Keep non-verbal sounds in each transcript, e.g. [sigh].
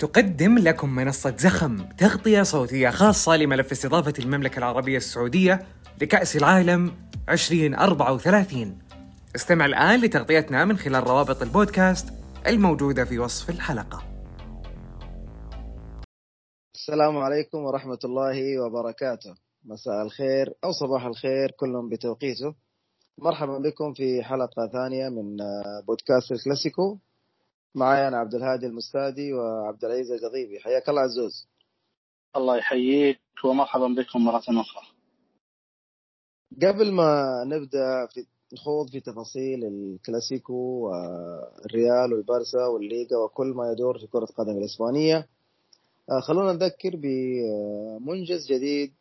تقدم لكم منصة زخم تغطية صوتية خاصة لملف استضافة المملكة العربية السعودية لكأس العالم 2034 استمع الآن لتغطيتنا من خلال روابط البودكاست الموجودة في وصف الحلقة. السلام عليكم ورحمة الله وبركاته. مساء الخير أو صباح الخير كلهم بتوقيته. مرحبا بكم في حلقة ثانية من بودكاست الكلاسيكو. معي أنا عبد الهادي المستادي وعبد العزيز القضيبي حياك الله عزوز. الله يحييك ومرحبا بكم مرة أخرى. قبل ما نبدأ في نخوض في تفاصيل الكلاسيكو والريال والبارسا والليغا وكل ما يدور في كرة القدم الإسبانية خلونا نذكر بمنجز جديد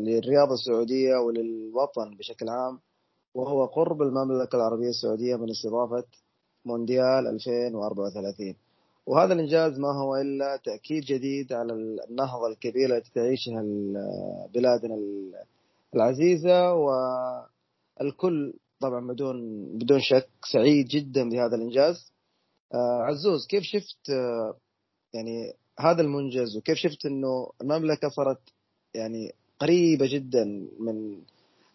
للرياضة السعودية وللوطن بشكل عام وهو قرب المملكة العربية السعودية من استضافة مونديال 2034 وهذا الإنجاز ما هو إلا تأكيد جديد على النهضة الكبيرة التي تعيشها بلادنا العزيزة والكل طبعا بدون بدون شك سعيد جدا بهذا الإنجاز. عزوز كيف شفت يعني هذا المنجز وكيف شفت إنه المملكة صارت يعني قريبة جدا من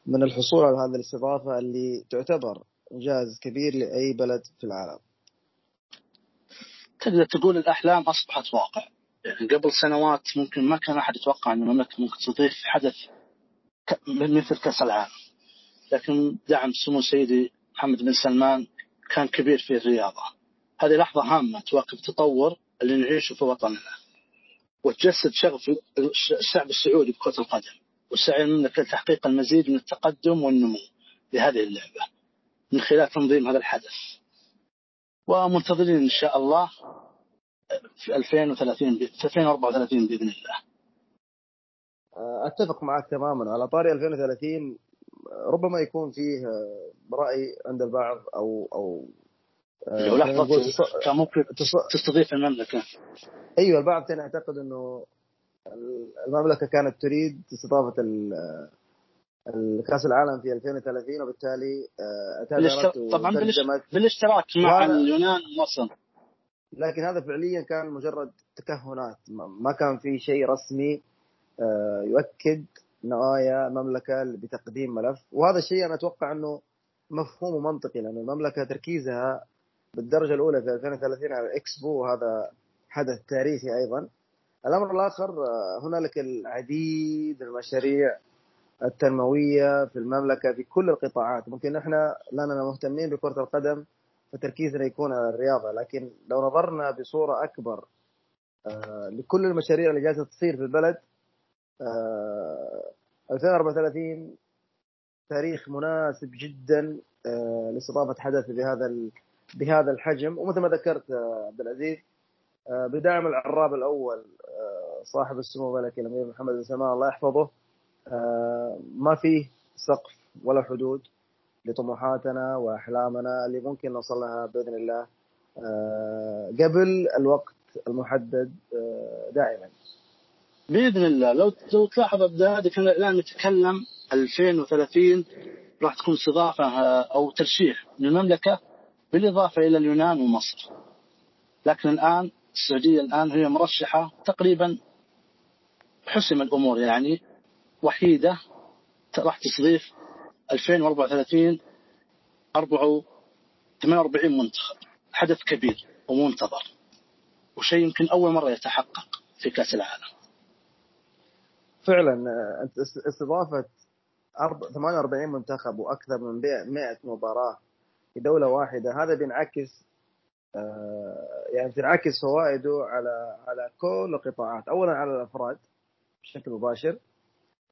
من الحصول على هذه الاستضافة اللي تعتبر انجاز كبير لأي بلد في العالم. تقدر تقول الأحلام أصبحت واقع، يعني قبل سنوات ممكن ما كان أحد يتوقع أن المملكة ممكن تضيف حدث مثل كأس العالم. لكن دعم سمو سيدي محمد بن سلمان كان كبير في الرياضة. هذه لحظة هامة تواكب التطور اللي نعيشه في وطننا. وتجسد شغف الشعب السعودي بكرة القدم وسعي المملكة لتحقيق المزيد من التقدم والنمو لهذه اللعبة من خلال تنظيم هذا الحدث. ومنتظرين إن شاء الله في 2030 في 2034 بإذن الله. أتفق معك تماما. على طاري 2030 ربما يكون فيه رأي عند البعض أو أو لو لحظة كان ممكن تستضيف المملكة. أيوه البعض كان يعتقد إنه المملكة كانت تريد استضافة كاس العالم في 2030 وبالتالي اعتذرت طبعا بالاشتراك مع اليونان ومصر. لكن هذا فعليا كان مجرد تكهنات. ما كان في شيء رسمي يؤكد نوايا المملكة بتقديم ملف. وهذا الشيء أنا أتوقع أنه مفهوم ومنطقي لأن المملكة تركيزها بالدرجة الأولى في 2030 على الاكسبو وهذا حدث تاريخي أيضا. الأمر الآخر هنالك العديد من المشاريع التنموية في المملكة في كل القطاعات. ممكن إحنا لاننا مهتمين بكرة القدم فتركيزنا يكون على الرياضة لكن لو نظرنا بصورة أكبر لكل المشاريع اللي جالسة تصير في البلد 2034 تاريخ مناسب جدا لاستضافة حدث بهذا بهذا الحجم. ومثل ما ذكرت عبد العزيز بدعم العراب الأول صاحب السمو الملكي الأمير محمد بن سلمان الله يحفظه. ما فيه سقف ولا حدود لطموحاتنا وأحلامنا اللي ممكن نوصل لها بإذن الله قبل الوقت المحدد دائما. بإذن الله لو لو تلاحظ هذه كان الآن نتكلم 2030 راح تكون استضافة أو ترشيح للمملكه بالإضافة إلى اليونان ومصر. لكن الآن السعودية الآن هي مرشحة تقريبا حسم الأمور يعني وحيدة راح تستضيف 2034 48 منتخب حدث كبير ومنتظر وشيء يمكن أول مرة يتحقق في كأس العالم. فعلا استضافة 48 منتخب وأكثر من 100 مباراة في دولة واحدة هذا بينعكس يعني تنعكس فوائده على على كل القطاعات اولا على الأفراد بشكل مباشر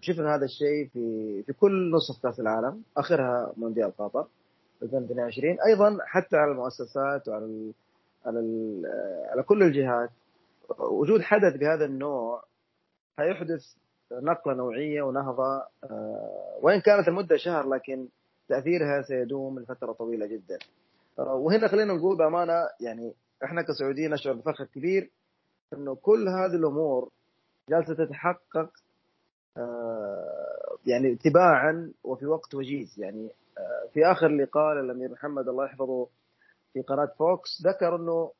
شفنا هذا الشيء في في كل نسخ كأس العالم آخرها مونديال قطر 2022 أيضا حتى على المؤسسات وعلى ال على ال على كل الجهات وجود حدث بهذا النوع حيحدث نقلة نوعية ونهضة وإن كانت المدة شهر لكن تأثيرها سيدوم لفترة طويلة جدا. وهنا خلينا نقول بأمانة يعني إحنا كسعوديين نشعر بفخر كبير إنه كل هذه الأمور جالسة تتحقق يعني تباعا وفي وقت وجيز. يعني في آخر لقاء للأمير محمد الله يحفظه في قناة فوكس ذكر إنه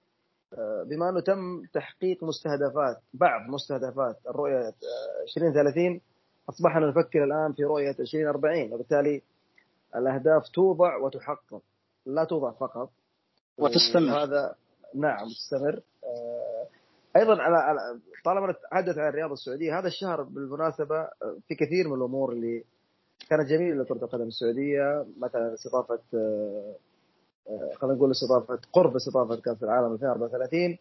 آه، بما إنه تم تحقيق مستهدفات بعض مستهدفات الرؤية 2030 أصبحنا نفكر الآن في رؤية 2040 وبالتالي الأهداف توضع وتحقق. لا توضع فقط. وتستمر. هذا نعم تستمر. أيضا على طالما نتحدث عن الرياضه السعودية هذا الشهر بالمناسبة في كثير من الأمور اللي كانت جميلة لكرة القدم السعودية مثلا استضافة آه، آه، خلينا نقول استضافة قرب استضافة كأس العالم 2034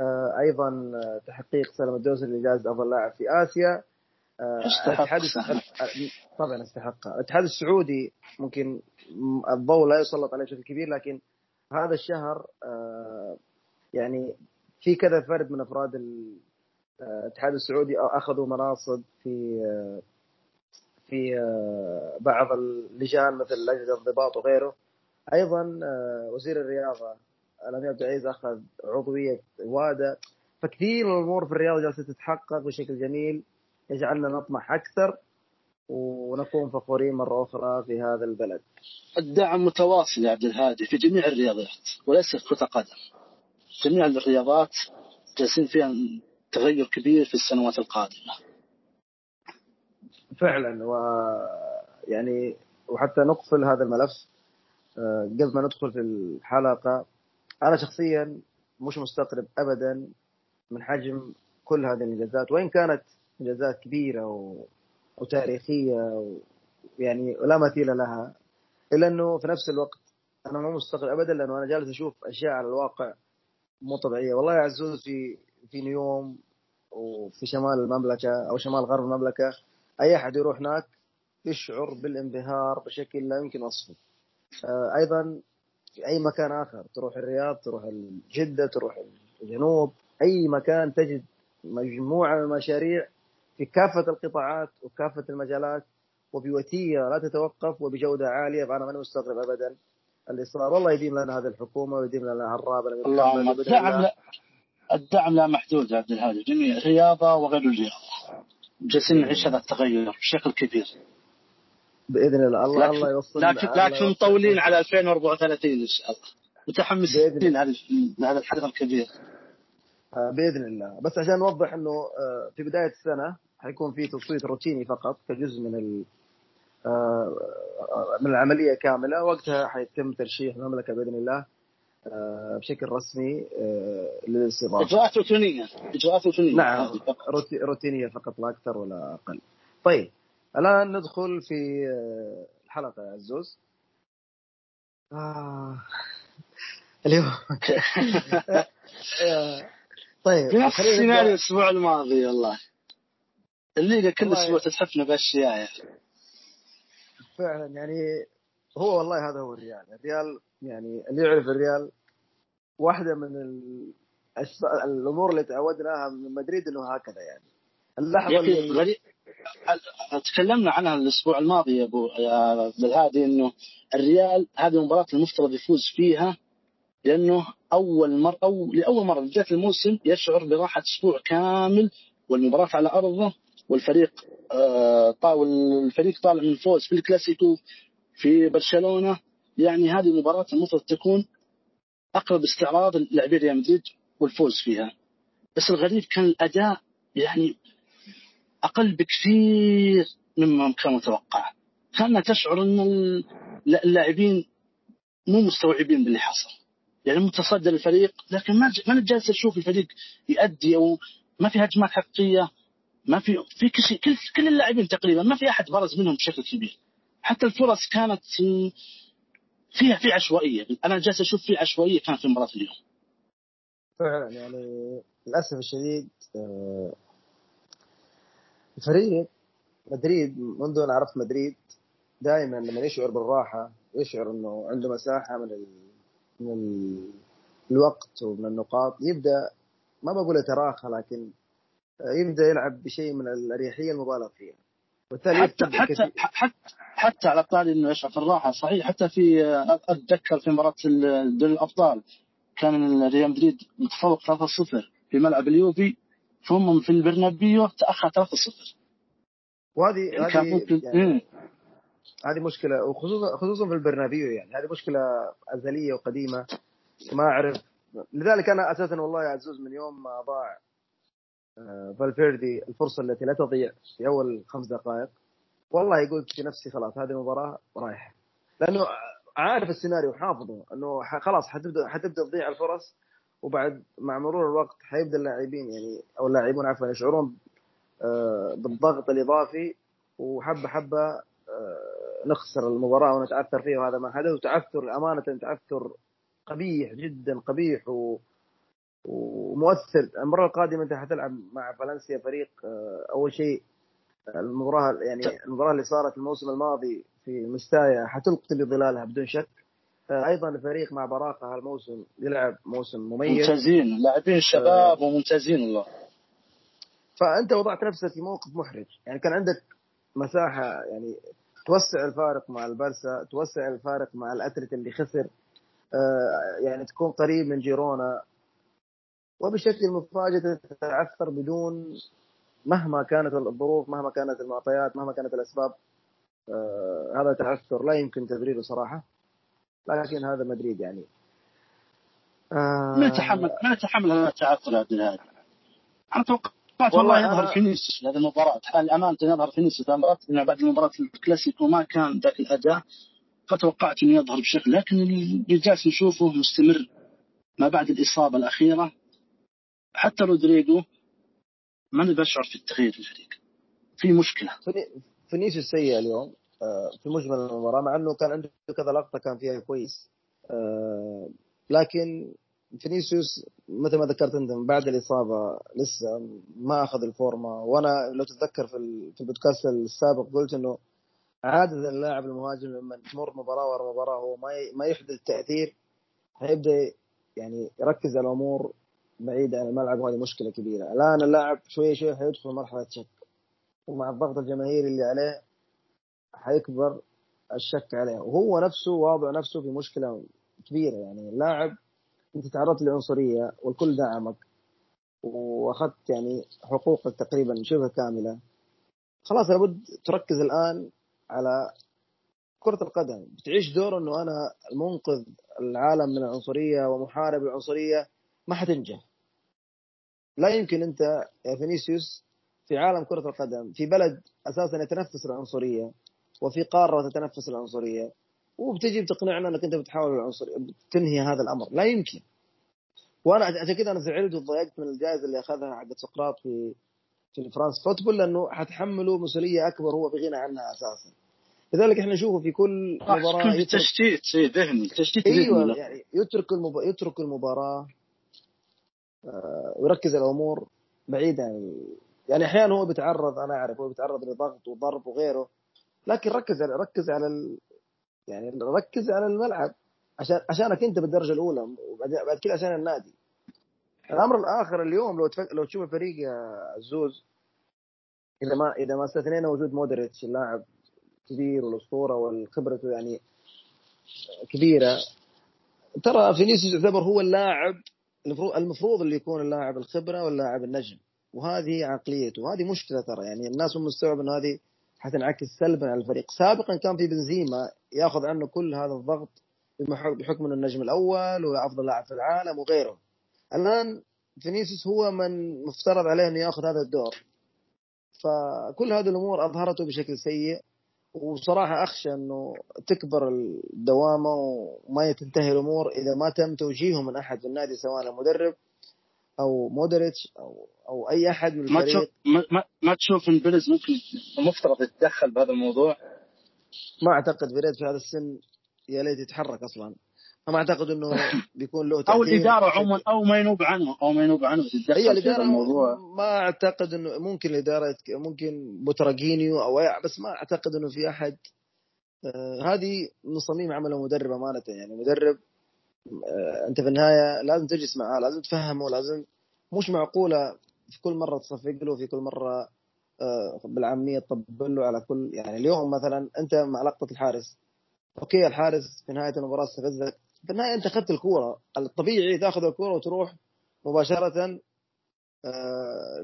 آه، أيضا تحقيق سلم الدوسري لجائزه أفضل لاعب في آسيا. الاتحاد طبعا استحق الاتحاد السعودي ممكن الضوء لا يسلط عليه بشكل كبير لكن هذا الشهر يعني في كذا فرد من أفراد الاتحاد السعودي أخذوا مناصب في في آه، بعض اللجان مثل لجنة الانضباط وغيره أيضا آه، وزير الرياضة الأمير عبد العزيز أخذ عضوية وادا فكثير من الأمور في الرياضة جالسة تتحقق بشكل جميل يجعلنا نطمح أكثر ونكون فخورين مرة أخرى في هذا البلد. الدعم متواصل يا عبد الهادي في جميع الرياضات وليس كرة قدم. جميع الرياضات جالسين فيها تغير كبير في السنوات القادمة. فعلا و يعني وحتى نقفل هذا الملف آه، قبل ما ندخل في الحلقة أنا شخصيا مش مستقرب ابدا من حجم كل هذه الإنجازات وإن كانت إنجازات كبيرة و... وتاريخية ويعني لا مثيل لها إلا إنه في نفس الوقت أنا مو مستقر ابدا لأنه أنا جالس أشوف أشياء على الواقع مو طبيعية. والله يا عزوز في في نيوم وفي شمال المملكة أو شمال غرب المملكة أي أحد يروح هناك يشعر بالانبهار بشكل لا يمكن وصفه. آه، أيضا في أي مكان آخر تروح الرياض تروح جده تروح الجنوب أي مكان تجد مجموعة من المشاريع في كافة القطاعات وكافة المجالات وبوتيره لا تتوقف وبجودة عالية فأنا ماني مستغرب ابدا. الإصرار. والله يديم لنا هذه الحكومة ويديم لنا هالرابع اللهم الدعم لا الدعم لا محدود يا عبد الهادي. جميع الرياضه وغير الرياضة. جالسين نعيش هذا التغير بشكل كبير. بإذن الله. الله الله يوصل لكن لكن مطولين على 2034 إن شاء الله. متحمسين هذا هذا الحدث الكبير. آه، بإذن الله. بس عشان نوضح إنه آه، في بداية السنة حيكون في تصويت روتيني فقط كجزء من من العملية كاملة. وقتها حيتم ترشيح المملكة بإذن الله بشكل رسمي للاستضافة. إجراءات روتينية. إجراءات روتينية. نعم. روتينية فقط لا أكثر ولا أقل. طيب الآن ندخل في الحلقة يا عزوز. آه. [laughs] اليوم. [laughs] طيب نفس السيناريو الأسبوع الماضي والله الليجا كل أسبوع تتحفنا بأشياء. يعني. فعلا يعني هو والله هذا هو الريال. الريال يعني اللي يعرف الريال واحدة من الأمور اللي تعودناها من مدريد إنه هكذا يعني. اللحظة اللي غريب. تكلمنا عنها الأسبوع الماضي يا أبو يا بالهادي إنه الريال هذه المباراة المفترض يفوز فيها لأنه أول مره أو لأول مرة بداية الموسم يشعر براحة أسبوع كامل والمباراة على أرضه والفريق آه والفريق طالع من فوز في الكلاسيكو في برشلونة. يعني هذه المباراة المفروض تكون أقرب استعراض لاعبي ريال مدريد والفوز فيها. بس الغريب كان الأداء يعني أقل بكثير مما كان متوقع. كان تشعر إن اللاعبين مو مستوعبين باللي حصل. يعني متصدر الفريق لكن ما ما جالس أشوف الفريق يؤدي أو ما في هجمات حقيقية. ما في في كل كل اللاعبين تقريبا ما في أحد برز منهم بشكل كبير. حتى الفرص كانت فيها في عشوائية. أنا جالس أشوف في عشوائية كانت في مباراة اليوم. فعلا يعني للأسف الشديد آه، الفريق مدريد منذ أن عرفت مدريد دائما لما يشعر بالراحة يشعر إنه عنده مساحة من ال... من ال... الوقت ومن النقاط. يبدا ما بقول يتراخى لكن يبدأ يلعب بشيء من الأريحية المبالغ فيها. حتى حتى, حتى حتى على طاري إنه يشعر في الراحة صحيح. حتى في أتذكر في مباراة دوري الأبطال كان ريال مدريد متفوق 3-0 في ملعب اليوفي ثم في البرنابيو تأخر 3-0 وهذه يعني هذه يعني هذه مشكلة وخصوصا خصوصا في البرنابيو يعني. هذه مشكلة أزلية وقديمة ما أعرف. لذلك أنا أساسا والله يا عزوز من يوم ما ضاع فالفيردي الفرصة التي لا تضيع في أول خمس دقائق. والله قلت في نفسي خلاص هذه المباراه رايح لأنه عارف السيناريو حافظه إنه خلاص حتبدأ حتبدأ تضيع الفرص وبعد مع مرور الوقت حيبدأ اللاعبين يعني أو اللاعبون عفوا يشعرون آه، بالضغط الإضافي وحبة حبة آه، نخسر المباراة ونتعثر فيها وهذا ما حدث وتعثر أمانة تعثر قبيح جدا قبيح و ومؤثر. المباراه القادمة أنت حتلعب مع فالنسيا فريق آه، أول شيء المباراة يعني المباراة اللي صارت الموسم الماضي في مستايا حتلقي بظلالها بدون شك. آه، أيضا الفريق مع براقة هالموسم يلعب موسم مميز. ممتازين لاعبين شباب آه. وممتازين والله. فأنت وضعت نفسك في موقف محرج. يعني كان عندك مساحة يعني توسع الفارق مع البارسا توسع الفارق مع الاتلت اللي خسر. آه يعني تكون قريب من جيرونا. وبشكل مفاجئ تتعثر بدون مهما كانت الظروف مهما كانت المعطيات مهما كانت الأسباب آه هذا تعثر لا يمكن تبريره صراحة. لكن هذا مدريد يعني. آه ما يتحمل ما يتحمل هذا التعثر عبد الهادي. أنا توقعت والله يظهر فينيسيوس هذه المباراة. الامانه يظهر فينيسيوس هذه المباراة؟ بعد المباراة الكلاسيكو ما كان ذاك الأداء فتوقعت إنه يظهر بشكل لكن اللي جالس نشوفه مستمر ما بعد الإصابة الأخيرة حتى رودريجو ما بشعر في التغيير في الفريق في مشكلة. فينيسيوس سيء اليوم آه، في مجمل المباراة مع إنه كان عنده كذا لقطة كان فيها كويس. آه، لكن فينيسيوس مثل ما ذكرت أنت من بعد الإصابة لسه ما أخذ الفورمة. وأنا لو تتذكر في البودكاست السابق قلت إنه عادة اللاعب المهاجم لما تمر مباراة ورا مباراة هو ما ما يحدث تأثير حيبدا يعني يركز على الأمور بعيد عن الملعب وهذه مشكلة كبيرة. الآن اللاعب شوي شوي حيدخل مرحلة شك ومع الضغط الجماهيري اللي عليه حيكبر الشك عليه. وهو نفسه واضع نفسه في مشكلة كبيرة. يعني اللاعب أنت تعرضت لعنصرية والكل دعمك وأخذت يعني حقوقك تقريبا شبه كاملة. خلاص لابد تركز الآن على كرة القدم. بتعيش دور إنه أنا المنقذ العالم من العنصرية ومحارب العنصرية ما حتنجح. لا يمكن أنت يا فينيسيوس في عالم كرة القدم في بلد أساسا يتنفس العنصرية وفي قارة تتنفس العنصرية وبتجي بتقنعنا أنك أنت بتحاول العنصرية تنهي هذا الأمر. لا يمكن. وأنا عشان كذا أنا زعلت وتضايقت من الجائزة اللي أخذها حقت سقراط في في فرانس فوتبول لأنه حتحمله مسؤولية أكبر هو بغنى عنها أساسا. لذلك إحنا نشوفه في كل مباراة في تشتيت ذهني. تشتيت أيوه يعني يترك المب... يترك المباراة. آه ويركز على الأمور بعيدا يعني. يعني أحيانا هو بيتعرض أنا أعرف هو بيتعرض لضغط وضرب وغيره لكن ركز على ركز على ال... يعني ركز على الملعب. عشان عشانك أنت بالدرجة الأولى وبعد كده عشان النادي. الأمر الآخر اليوم لو تفك... لو تشوف الفريق يا عزوز إذا ما إذا ما استثنينا وجود مودريتش اللاعب كبير والأسطورة والخبرته يعني كبيرة ترى فينيسيوس يعتبر هو اللاعب المفروض اللي يكون اللاعب الخبرة واللاعب النجم. وهذه عقليته. وهذه مشكلة ترى. يعني الناس مو مستوعب انه هذه حتنعكس سلبا على الفريق. سابقا كان في بنزيما يأخذ عنه كل هذا الضغط بحكم إنه النجم الأول وأفضل لاعب في العالم وغيره الآن فينيسيوس هو من مفترض عليه إنه يأخذ هذا الدور. فكل هذه الأمور أظهرته بشكل سيء. وصراحة أخشى أنه تكبر الدوامة وما تنتهي الأمور إذا ما تم توجيهه من أحد في النادي سواء المدرب أو مودريتش أو أو أي أحد من الفريق ما تشوف ما, ما تشوف إن بيريز ممكن المفترض يتدخل بهذا الموضوع؟ ما أعتقد بيريز في هذا السن يا ليت يتحرك أصلا ما أعتقد إنه [laughs] بيكون له أو الإدارة عموما أو ما ينوب عنه أو ما ينوب عنه. هي الإدارة الموضوع ما أعتقد إنه ممكن الإدارة ممكن بوتراجينيو أو بس ما أعتقد إنه في أحد آه هذه من صميم عمل المدرب أمانة. يعني مدرب آه أنت في النهاية لازم تجلس معاه لازم تفهمه لازم مش معقولة في كل مرة تصفق له في كل مرة آه بالعامية تطبل له على كل يعني اليوم مثلا أنت مع لقطة الحارس. أوكي الحارس في نهاية المباراة استفزك في النهايه أنت أخذت الكورة. الطبيعي تأخذ الكورة وتروح مباشرة آه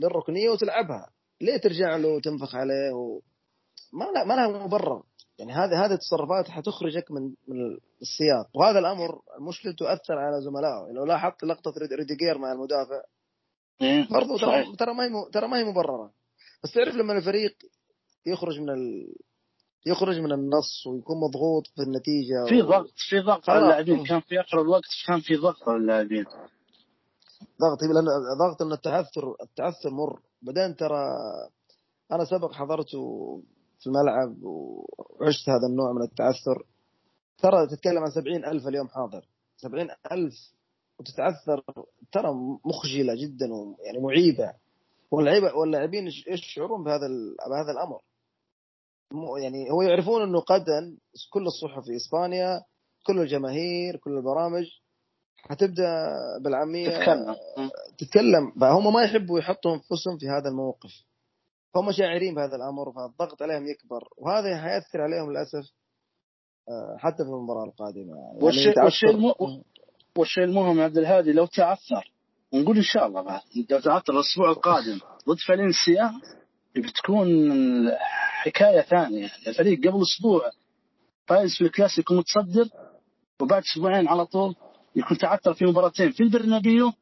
للركنية وتلعبها. ليه ترجع له وتنفخ عليه و... ما ما لها مبرر يعني هذه هذه التصرفات حتخرجك من من السياق. وهذا الأمر مشكلته تؤثر على زملائه. لو لاحظت لقطة ريديجير مع المدافع إيه، برضو صحيح. ترى ترى ما هي ترى ما هي مبررة. بس تعرف لما الفريق يخرج من ال... يخرج من النص ويكون مضغوط في النتيجه في ضغط في ضغط. على. اللاعبين كان في آخر الوقت كان في ضغط. على اللاعبين ضغط لأن ضغط إن التعثر التعثر مر. بعدين ترى أنا سبق حضرته في الملعب وعشت هذا النوع من التعثر ترى تتكلم عن سبعين ألف اليوم حاضر. سبعين ألف وتتعثر ترى مخجلة جدا ويعني معيبة. واللعيبة واللاعبين يش- يشعرون بهذا ال- بهذا الأمر. يعني هو يعرفون إنه غدا كل الصحف في إسبانيا كل الجماهير كل البرامج. حتبدأ بالعامية تتكلم. تتكلم. فهم ما يحبوا يحطوا انفسهم في هذا الموقف. هم شاعرين بهذا الأمر فالضغط عليهم يكبر. وهذا حياثر عليهم للأسف آه، حتى في المباراة القادمة. يعني والشيء والشيء الم... والشيء المهم عبد الهادي لو تعثر ونقول إن شاء الله بعد لو تعثر الأسبوع القادم ضد فالنسيا بتكون حكاية ثانية. يعني الفريق قبل أسبوع فايز في الكلاسيكو متصدر وبعد أسبوعين على طول يكون تعثر في مباراتين في البرنابيو.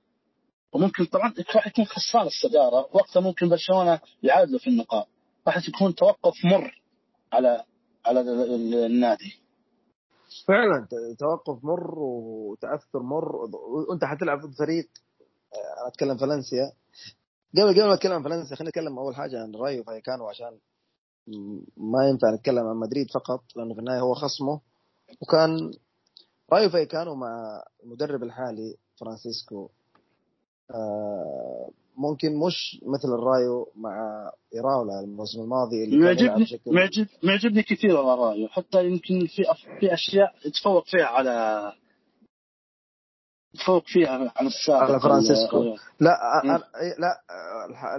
وممكن طبعا راح يكون خسران الصداره وقتها ممكن برشلونة يعادلوا في النقاط. راح يكون توقف مر على على ال- ال- النادي. فعلا توقف مر وتأثر مر. وأنت حتلعب ضد فريق آه، أتكلم فالنسيا. قبل قبل ما أتكلم فالنسيا خلينا نتكلم أول حاجة عن رايو فايكانو عشان ما ينفع نتكلم عن مدريد فقط لأنه في النهاية هو خصمه وكان رايو فايكانو مع المدرب الحالي فرانسيسكو آه، ممكن مش مثل الرايو مع إيراولا الموسم الماضي اللي معجبني معجب معجبني كثير والله رأيه حتى يمكن في في أشياء يتفوق فيها على يتفوق فيها على السابق على فرانسيسكو. لا. أنا لا الح-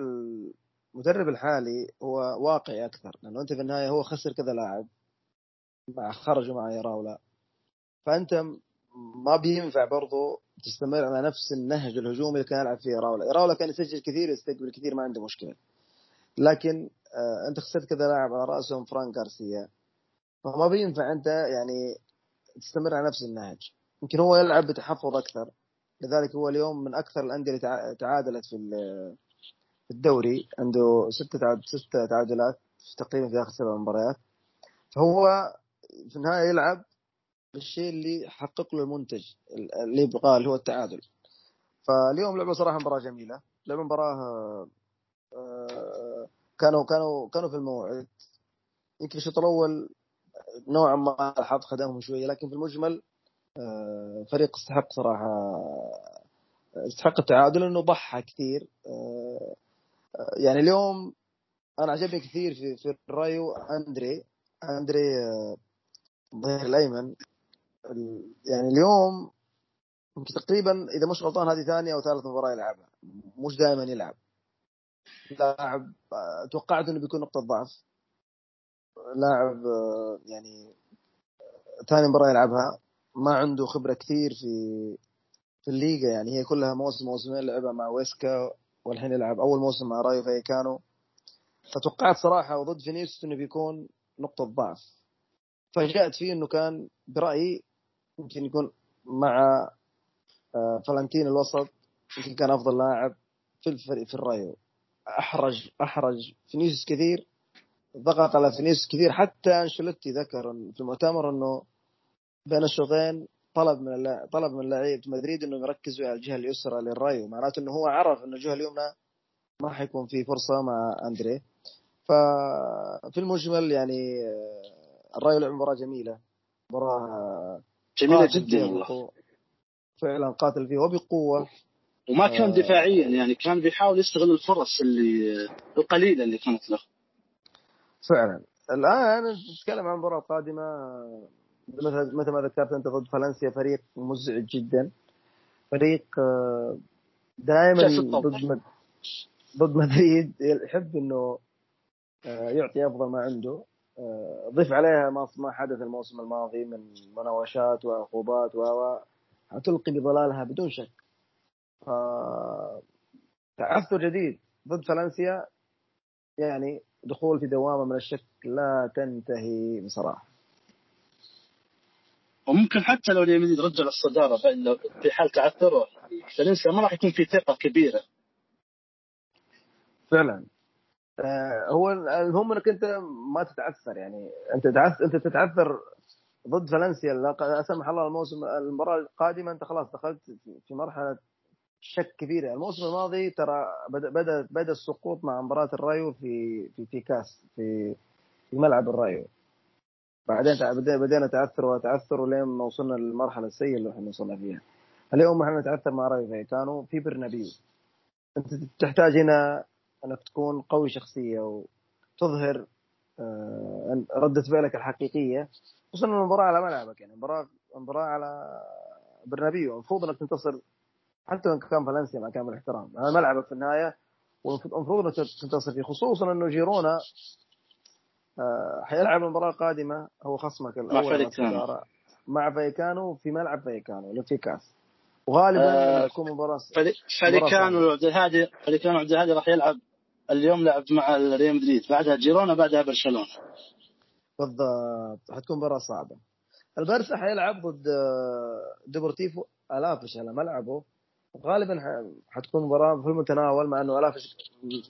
المدرب الحالي هو واقعي أكثر لأنه أنت في النهاية هو خسر كذا لاعب مع خرجوا مع يراولا فأنت ما بينفع برضو تستمر على نفس النهج الهجومي اللي كان يلعب فيه يراولا يراولا كان يسجل كثير يستقبل كثير ما عنده مشكلة. لكن آه أنت خسرت كذا لاعب على رأسهم فرانك غارسيا. فما بينفع أنت يعني تستمر على نفس النهج. يمكن هو يلعب بتحفظ أكثر. لذلك هو اليوم من أكثر الأندية اللي تع- تعادلت في في الدوري عنده ستة ستة تعادلات تقريبا في آخر سبع مباريات. فهو في النهاية يلعب بالشيء اللي يحقق له المنتج اللي يبغاه اللي هو التعادل. فاليوم لعبوا صراحة مباراة جميلة. لعبوا مباراة آه، كانوا كانوا كانوا في الموعد. يمكن الشوط الأول نوعا ما الحظ خدمهم شوية لكن في المجمل آه، فريق استحق صراحة استحق التعادل لأنه ضحى كثير. آه، يعني اليوم أنا عجبني كثير في في الرايو اندري أندري آه، الظهير الأيمن. ال- يعني اليوم تقريبا إذا مش غلطان هذه ثانية أو ثالث مباراة يلعبها. مش دائما يلعب. لاعب آه، توقعت إنه بيكون نقطة ضعف. لاعب آه، يعني ثاني مباراة يلعبها. ما عنده خبرة كثير في في الليغا. يعني هي كلها موسم موسمين لعبها مع ويسكا. والحين يلعب أول موسم مع رايو فايكانو. فتوقعت صراحة وضد فينيسيوس إنه بيكون نقطة ضعف. فاجأت فيه إنه كان برأيي يمكن يكون مع آه، فلانتين الوسط يمكن كان أفضل لاعب في الفريق في الرايو. أحرج أحرج فينيسيوس كثير ضغط على فينيسيوس كثير. حتى أنشيلوتي ذكر في المؤتمر إنه بين الشوطين طلب من طلب من لعيبه مدريد انهم يركزوا على الجهة اليسرى للرايو معناته إنه هو عرف إنه الجهة اليمنى ما حيكون في فرصة مع أندري. ففي المجمل يعني آه، الرايو لعب مباراة جميلة. مباراة جميلة جدا والله. فعلا قاتل فيه وبقوة. وما كان آه. دفاعيا يعني كان بيحاول يستغل الفرص اللي القليلة اللي كانت له. فعلا. الآن نتكلم عن المباراه القادمه مثل مثل ما ذكرت أنت ضد فالنسيا فريق مزعج جدا فريق آه، دائما. ضد. ضد مدريد يحب إنه آه، يعطي أفضل ما عنده آه، ضيف عليها ما ما حدث الموسم الماضي من مناوشات وعقوبات و حتلقي بظلالها بدون شك ف تعثر جديد ضد فالنسيا يعني دخول في دوامة من الشك لا تنتهي بصراحة وممكن حتى لو ريال مدريد رجع الصداره في حال تعثره فالنسا ما راح يكون في ثقة كبيرة. فعلا. آه هو المهم إنك أنت ما تتعثر يعني. أنت تعثر أنت تتعثر ضد فالنسيا لا سمح الله الموسم المباراة القادمة أنت خلاص دخلت في مرحلة شك كبير يعني الموسم الماضي ترى بدا بدا بدا السقوط مع مباراة الرايو في في في كاس في في ملعب الرايو بعدين بدينا تعثر وتعثر ولين ما وصلنا للمرحلة السيئة اللي إحنا وصلنا فيها. اليوم إحنا نتعثر مع رايو فايكانو في برنابيو أنت تحتاج هنا أنك تكون قوي شخصية وتظهر آه، ردة فعلك الحقيقية. خصوصا المباراة على ملعبك يعني. مباراة مباراة على برنابيو المفروض إنك تنتصر حتى وإن كان فالنسيا مع كامل الاحترام. هذا ملعبك في النهاية. والمفروض إنك تنتصر فيه. خصوصا إنه جيرونا حيلعب المباراة القادمة هو خصمك الأول مع مع فايكانو في ملعب فايكانو اللي في كاس. وغالبا آه تكون مباراة فايكانو عبد الهادي فايكانو عبد الهادي راح يلعب اليوم لعب مع ريال مدريد بعدها جيرونا بعدها برشلونة. بالضبط. حتكون مباراة صعبة. البارسا حيلعب ضد آه، ديبورتيفو ألافيس على ملعبه. غالبا حتكون مباراة في المتناول مع إنه ألافيس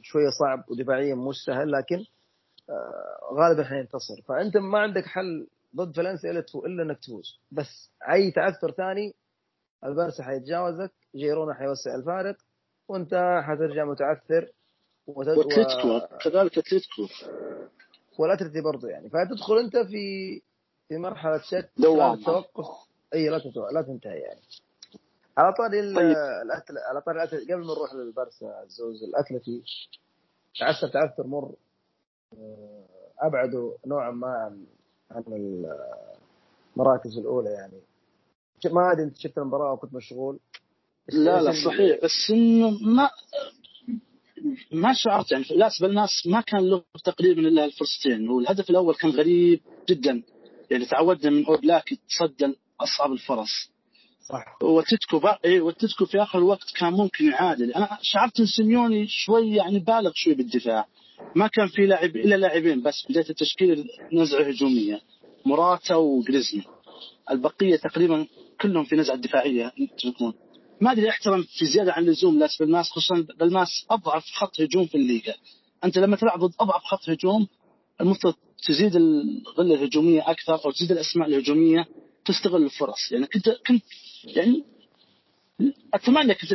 شوية صعب ودفاعيا مش سهل لكن آه، غالبا حينتصر. فأنت ما عندك حل ضد فالنسيا إلا إلا إنك تفوز. بس أي تعثر ثاني البارسا حيتجاوزك جيرونا حيوسع الفارق وأنت حترجع متعثر وأتلتيكو كذلك أتلتيكو. والأتلتي برضه يعني. فتدخل أنت في في مرحلة شك دوام. توقف. إي لا لا تنتهي يعني. على طاري طيب. الأتل... على طاري الأتل... قبل ما نروح للبرسا الزوز الأتلتي تعثر تعثر مر آه، أبعدوا نوعا ما عن عن المراكز الأولى يعني. ما ادري أنت شفت المباراة وكنت مشغول؟ لا لا صحيح. بس إنه ما ما شعرت يعني. لاس بالماس ما كان له تقريبا إلا الفرصتين. والهدف الأول كان غريب جدا. يعني تعودنا من اوبلاك يتصدى أصعب الفرص. صح. وتتكو بقى اي وتتكو في آخر الوقت كان ممكن يعادل. أنا شعرت إن سيميوني شوي يعني بالغ شوي بالدفاع. ما كان في لاعب إلا لاعبين بس بداية التشكيل نزعة هجومية. موراتا وجريزمان. البقية تقريبا كلهم في نزعة دفاعية يتركون. ما أدري أحترم في زيادة عن اللزوم لاس بالماس خصوصا بالماس أضعف خط هجوم في الليغا. أنت لما تلعب ضد أضعف خط هجوم المفترض تزيد الغلة الهجومية أكثر أو تزيد الأسماء الهجومية تستغل الفرص. يعني كنت كنت يعني أتمنى كنت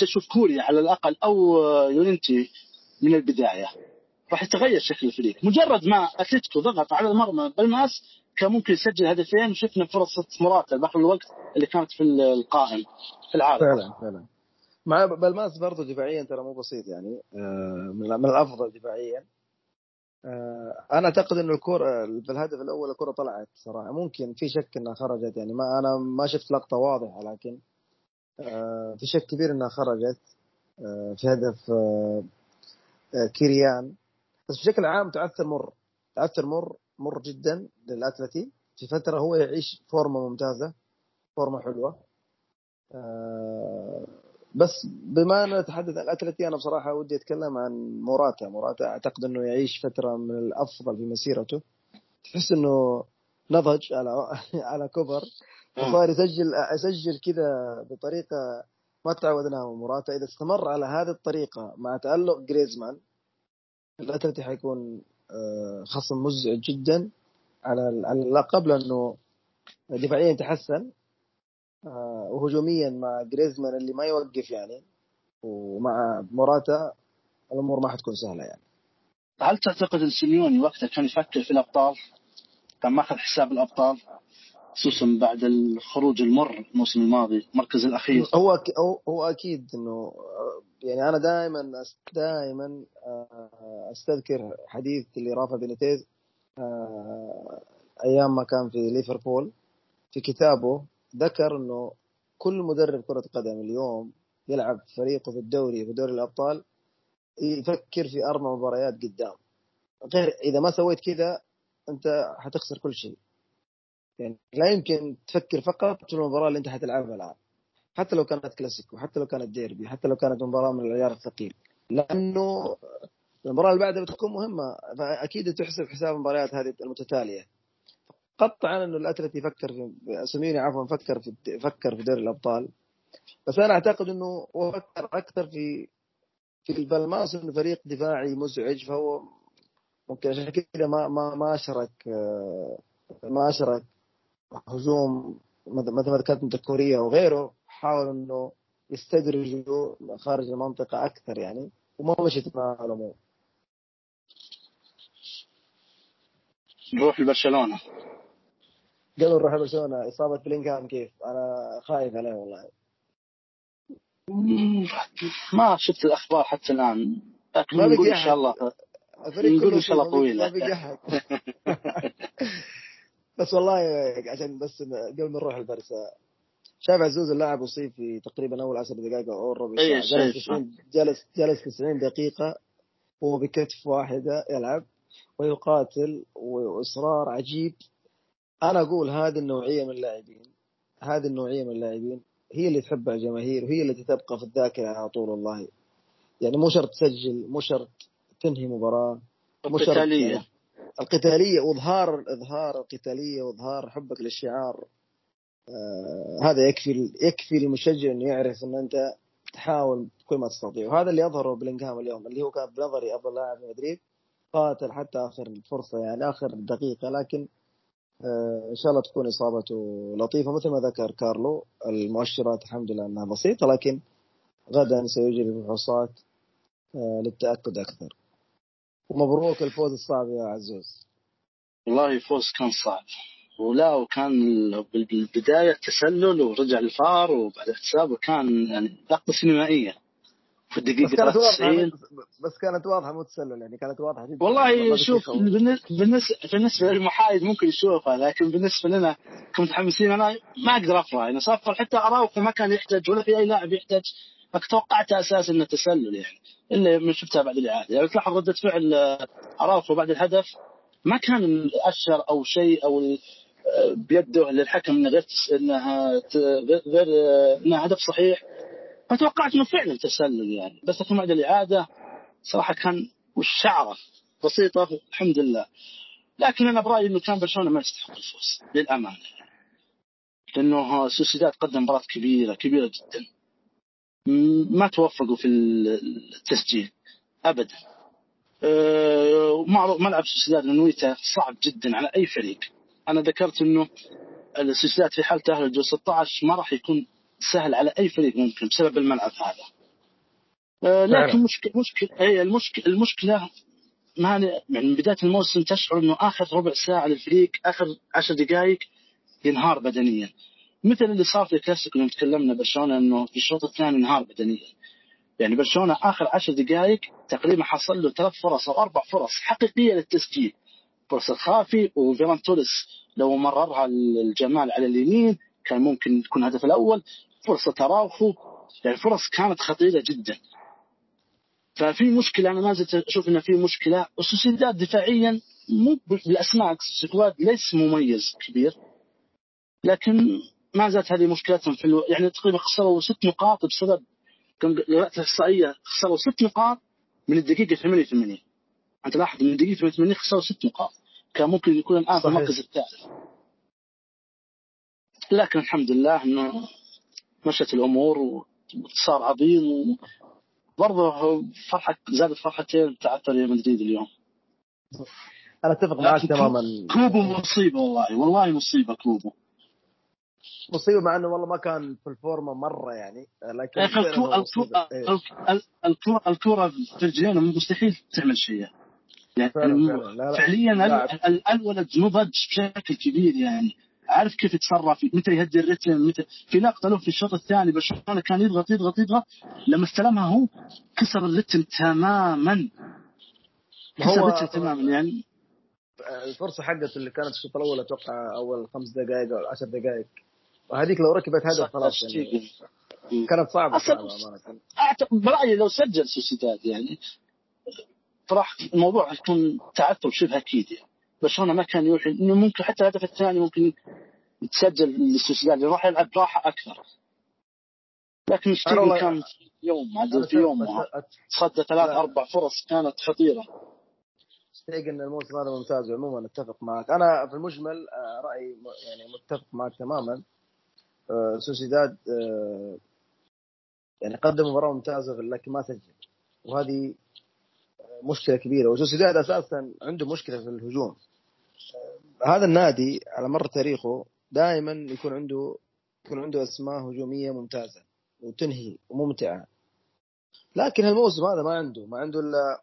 تشوف كوريا على الأقل أو يونينتي من البداية. راح يتغير شكل الفريق. مجرد ما أتلتيكو ضغط على المرمى بالماس كان ممكن يسجل هدفين وشفنا فرص مرات باقي الوقت اللي كانت في القائم في العالم. فعلا فعلا. مع بالماس برضه دفاعيا ترى مو بسيط يعني آه، من الأفضل دفاعيا. آه، أنا أعتقد إنه الكرة في الهدف الأول الكرة طلعت صراحة. ممكن في شك إنها خرجت يعني ما أنا ما شفت لقطة واضحة لكن آه، في شك كبير إنها خرجت في هدف كيريان. بس بشكل عام تعثر مر. تعثر مر مر جدا للأتلتي. في فترة هو يعيش فورمة ممتازة فورمة حلوة. آه، بس بما ان نتحدث عن الأتلتي أنا بصراحة ودي أتكلم عن موراتا. موراتا أعتقد أنه يعيش فترة من الأفضل في مسيرته. تحس أنه نضج على [laughs] على كبر وصار يسجل يسجل كذا بطريقة ما تعودناها من موراتا. إذا استمر على هذه الطريقة مع تألق جريزمان الأتلتي حيكون آه، خصم مزعج جدا على اللقب لأنه دفاعيا تحسن آه، وهجوميا مع جريزمان اللي ما يوقف يعني ومع موراتا الأمور ما حتكون سهلة يعني هل تعتقد إن سيميوني وقتها كان يفكر في الأبطال؟ كان ماخذ حساب الأبطال خصوصا بعد الخروج المر الموسم الماضي المركز الأخير. هو هو أكيد إنه يعني أنا دائما دائما آه، أستذكر حديث اللي رافا بينيتيز آه، أيام ما كان في ليفربول. في كتابه ذكر إنه كل مدرب كرة قدم اليوم يلعب فريقه في الدوري في دوري الأبطال يفكر في أربع مباريات قدام. غير إذا ما سويت كذا أنت حتخسر كل شيء. يعني لا يمكن تفكر فقط في المباراة اللي انت حتلعبها الآن. حتى لو كانت كلاسيكو حتى لو كانت ديربي حتى لو كانت مباراة من العيار الثقيل. لأنه المباراة اللي بعدها بتكون مهمة فأكيد تحسب حساب المباريات هذه المتتالية. قطعا أنه الأتلتي يفكر في سميني عفوا فكر في فكر في دوري الأبطال. بس أنا أعتقد أنه فكر أكثر في في البلماس أنه فريق دفاعي مزعج فهو ممكن عشان كذا ما ما ما شرك ما شرك هجوم مثل ما ذكرت كوريا وغيره حاول إنه يستدرجوا خارج المنطقة أكثر يعني وما مشيت مع الأمور نروح لبرشلونة. قبل نروح لبرشلونة إصابة بلينغهام كيف؟ أنا خايف عليه والله. ما شفت الأخبار حتى الآن لكن نقول إن شاء الله نقول إن شاء الله طويلة. [laughs] بس والله عشان بس قبل ما نروح البرسا شايف عزوز اللاعب اصيب في تقريبا أول 10 دقائق أو ربع ساعة جلس 90 جلس جلس 90 دقيقة وهو بكتف واحدة يلعب ويقاتل وإصرار عجيب. أنا أقول هذه النوعية من اللاعبين هذه النوعية من اللاعبين هي اللي تحبها الجماهير وهي اللي تبقى في الذاكرة على طول والله. يعني مو شرط تسجل مو شرط تنهي مباراة مو شرط القتالية وإظهار اظهار القتالية وإظهار حبك للشعار آه هذا يكفي يكفي للمشجع إنه يعرف إن أنت تحاول كل ما تستطيع. وهذا اللي أظهره بلينغهام اليوم اللي هو كان بنظري أفضل لاعب في مدريد قاتل حتى آخر الفرصه يعني آخر دقيقة لكن آه إن شاء الله تكون إصابته لطيفة مثل ما ذكر كارلو المؤشرات الحمد لله إنها بسيطة لكن غدا سيجري فحوصات آه للتأكد أكثر. ومبروك الفوز الصعب يا عزوز. والله فوز كان صعب. ولا وكان بالبداية تسلل ورجع الفار وبعد احتساب وكان يعني لقطة سينمائية. في الدقيقة بس كانت واضحة بس كانت واضحة مو تسلل يعني كانت واضحة جدا. والله شوف بالنسبة بالنسبة للمحايد ممكن يشوفها لكن بالنسبة لنا كمتحمسين أنا ما أقدر أفرح. يعني صفر حتى أراوخو ما كان يحتاج ولا في أي لاعب يحتاج. توقعت أساسا إنه تسلل يعني. إلا من شفتها بعد الإعادة. يعني تلاحظ ردة فعل أراوخو بعد الهدف ما كان أشر أو شيء أو بيده للحكم إنه غير انها غير انها هدف صحيح. فتوقعت إنه فعلا تسلل يعني. بس لكن بعد الإعادة صراحة كان والشعرة بسيطة الحمد لله. لكن أنا برأيي إنه كان برشلونة ما يستحق الفوز للأمانة. لأنه سوسيداد قدم مباراة كبيرة كبيرة جدا. ما توفقوا في التسجيل ابدا أه ملعب سوسيداد نويته صعب جدا على أي فريق أنا ذكرت إنه السلسلات في حال تاهل الجول 16 ما راح يكون سهل على أي فريق ممكن بسبب الملعب هذا. آه لكن مشكلة هي المشكلة المشكلة ما يعني من بداية الموسم تشعر إنه آخر ربع ساعة للفريق آخر 10 دقائق ينهار بدنيا. مثل اللي صار في الكلاسيكو يوم تكلمنا برشلونة إنه في الشوط الثاني انهار بدنيا. يعني برشلونة آخر 10 دقائق تقريبا حصل له ثلاث فرص أو أربع فرص حقيقية للتسجيل. فرصة خافي وفيران توريس لو مررها الجمال على اليمين كان ممكن يكون الهدف الأول فرصة أراوخو يعني فرص كانت خطيرة جدا ففي مشكلة أنا ما زلت أشوف أن في مشكلة وسوسيداد دفاعيا مو بالأسماء squad ليس مميز كبير لكن ما زالت هذه مشكلتهم في ألو... يعني تقريبا خسروا ست نقاط بسبب الوقت الإحصائية خسروا ست نقاط من الدقيقة 88 أنت لاحظ من الدقيقة 88 خسروا ست نقاط. كان ممكن يكون الآن في المركز الثالث. لكن الحمد لله إنه مشت الأمور وصار عظيم وبرضه فرحة زادت فرحتين بتاعت ريال مدريد اليوم. أنا أتفق معك تماما. كوبو مصيبة والله والله مصيبة كوبو. مصيبة مع إنه والله ما كان في الفورمه مرة يعني لكن يا أخي الكوره الكوره في رجلينه مستحيل تعمل شيء يعني. فعلا فعلا. لا لا. فعليا. الولد نضج بشكل كبير يعني. عارف كيف يتصرف متى يهدي الرتم متى في لقطة له في الشوط الثاني برشلونة كان يضغط يضغط يضغط. لما استلمها هو كسر الرتم تماما. كسر الرتم تماما يعني. الفرصة حقت اللي كانت الشوط الأول أتوقع أول خمس دقائق أو عشر دقائق وهذيك لو ركبت هدف خلاص يعني كانت صعبة أصلا أعتقد برأيي لو سجل سوسيداد يعني راح الموضوع يكون تعثر شبه أكيد يعني. برشلونه ما كان يوحي إنه ممكن حتى الهدف الثاني ممكن يتسجل للسوسيداد يعني راح يلعب راحة أكثر. لكن شتيجن كان يوم عدل في يوم صد ثلاث أربع فرص كانت خطيرة. ستيجن الموسم هذا ممتاز عموما أتفق معك. أنا في المجمل آه، رأيي يعني متفق معك تماما. سوسيداد آه، يعني قدم مباراة ممتازة لكن ما سجل. وهذه آه، مشكلة كبيرة. وسوسيداد أساسا عنده مشكلة في الهجوم. آه، هذا النادي على مر تاريخه دائما يكون عنده يكون عنده أسماء هجومية ممتازة وتنهي وممتعة. لكن هالموسم هذا ما عنده. ما عنده إلا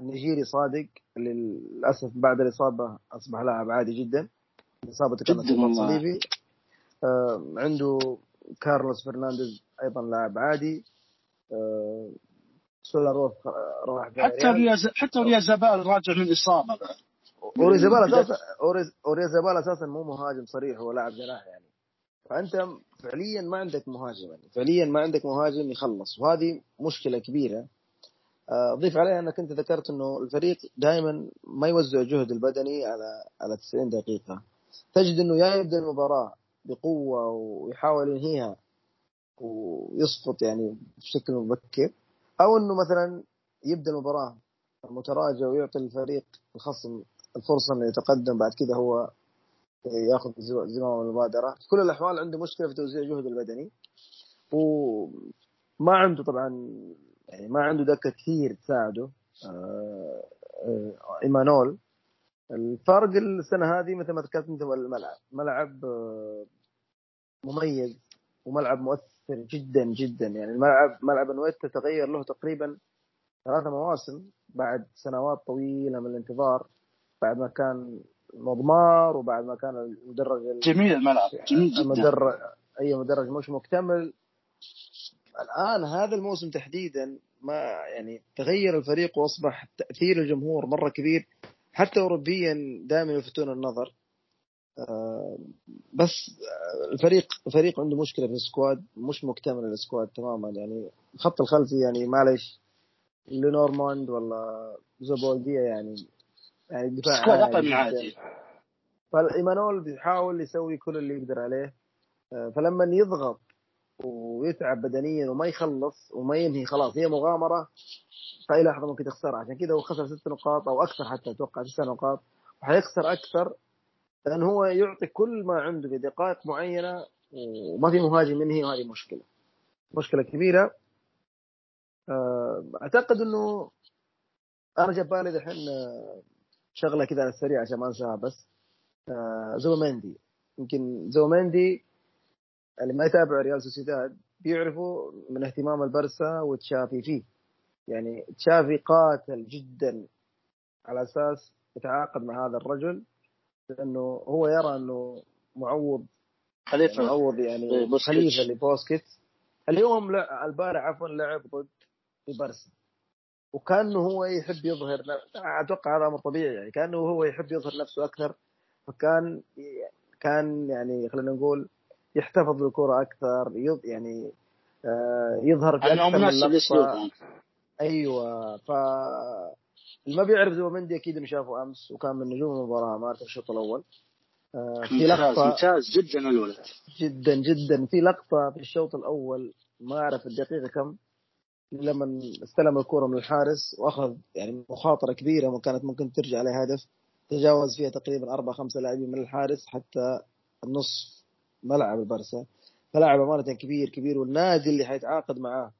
النيجيري صادق اللي للأسف بعد الإصابة أصبح لاعب عادي جدا. إصابته كانت. صليبي آه، عنده كارلوس فرنانديز أيضا لاعب عادي. آه، سولاروف راح حتى رياز حتى ريازابال راجع من إصابة. اوريزابال أساسا اوريزابال أساسا مو مهاجم صريح هو لاعب جناح يعني. فأنت فعليا ما عندك مهاجم يعني. فعليا ما عندك مهاجم يخلص. وهذه مشكلة كبيرة. آه، ضيف عليها أنك أنت ذكرت إنه الفريق دائما ما يوزع الجهد البدني على على 90 دقيقة. تجد إنه يا يبدأ المباراة بقوة ويحاول ينهيها ويسقط يعني بشكل مبكر. أو إنه مثلا يبدأ المباراة متراجع ويعطي الفريق الخصم الفرصة إنه يتقدم بعد كذا هو يأخذ زمام المبادرة. في كل الأحوال عنده مشكلة في توزيع الجهد البدني. وما عنده طبعا يعني ما عنده دكة كثير تساعده. آه، آه، إيمانول. الفرق السنة هذه مثل ما ذكرت انت هو الملعب. ملعب آه، مميز وملعب مؤثر جدا جدا. يعني الملعب ملعب انويتا تغير له تقريبا ثلاثة مواسم بعد سنوات طويلة من الانتظار بعد ما كان مضمار وبعد ما كان المدرج ال- جميل الملعب جميل جدا. المدرج أي مدرج مش مكتمل. الآن هذا الموسم تحديدا ما يعني تغير الفريق وأصبح تأثير الجمهور مرة كبير. حتى اوروبيا دائما يلفتون النظر. آه، بس الفريق الفريق عنده مشكلة في ال squad مش مكتمل ال squad تماما. يعني الخط الخلفي يعني معلش لينورماند ولا زوبيلديا يعني يعني دفاع squad عادي أقل من. عادي. فإيمانول بيحاول يسوي كل اللي يقدر عليه. آه، فلما يضغط ويتعب بدنيا وما يخلص وما ينهي خلاص هي مغامرة. في اي لحظة ممكن تخسرها. عشان كذا هو خسر ست نقاط أو أكثر حتى أتوقع تسع نقاط. وحيخسر أكثر لأن هو يعطي كل ما عنده في دقائق معينة وما في مهاجم ينهي وهذه مشكلة. مشكلة كبيرة. آه، أعتقد إنه أنا جاب بالي دحين آه، شغلة كذا على السريع عشان ما أنساها بس. آه، زوبيمندي. يمكن زوبيمندي اللي ما يتابع ريال سوسيداد بيعرفوا من اهتمام البرسا وتشافي فيه. يعني تشافي قاتل جدا على أساس يتعاقد مع هذا الرجل لأنه هو يرى أنه معوض خليفة. معوض يعني بوسكيتس. خليفة لبوسكيتس اليوم لا البارح عفوا لعب ضد البرسا وكأنه هو يحب يظهر أتوقع هذا أمر طبيعي يعني كأنه هو يحب يظهر نفسه أكثر فكان كان يعني خلينا نقول يحتفظ بالكرة أكثر يض يعني آه، يظهر في أكثر من لقطة. لاسلوبهم أيوه ف اللي ما بيعرف زوبيمندي أكيد إنه شافه أمس وكان من نجوم المباراة مارك الشوط الأول. آه، في لقطة ممتاز جدا الولد. جدا جدا. في لقطة في الشوط الأول ما أعرف الدقيقة كم لما استلم الكرة من الحارس وأخذ يعني مخاطرة كبيرة وكانت ممكن ترجع عليه هدف تجاوز فيها تقريبا أربع خمسة لاعبين من الحارس حتى النص ملعب البرسا فلاعب أمانة كبير كبير والنادي اللي حيتعاقد معاه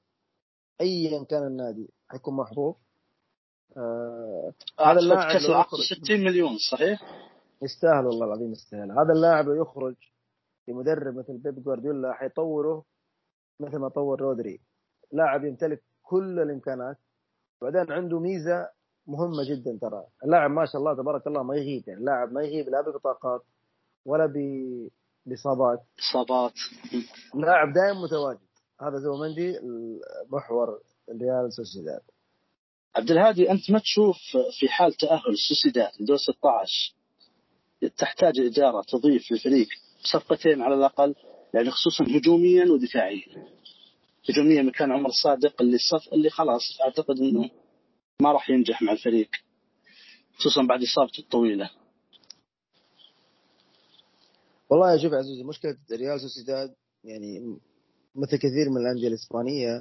ايا كان النادي حيكون محظوظ. آه هذا اللاعب كاس لو العقد يخرج- 60 مليون صحيح؟ يستاهل والله العظيم يستاهل. هذا اللاعب لو يخرج في مدرب مثل بيب جوارديولا حيطوره مثل ما طور رودري. لاعب يمتلك كل الإمكانات وبعدين عنده ميزة مهمة جدا ترى. اللاعب ما شاء الله تبارك الله ما يغيب يعني اللاعب ما يغيب لا ببطاقات ولا ب- باصابات اصابات لاعب دائما متواجد. هذا زومندي محور الريال سوسيداد. عبد الهادي أنت ما تشوف في حال تأهل السوسيداد لدور 16 تحتاج الاداره تضيف للفريق صفقتين على الأقل يعني خصوصا هجوميا ودفاعيا. هجوميا مكان عمر الصادق اللي صف اللي خلاص أعتقد إنه ما راح ينجح مع الفريق خصوصا بعد إصابته الطويلة. والله شوف عزوزي مشكلة ريال سوسيداد يعني مثل كثير من الأندية الإسبانية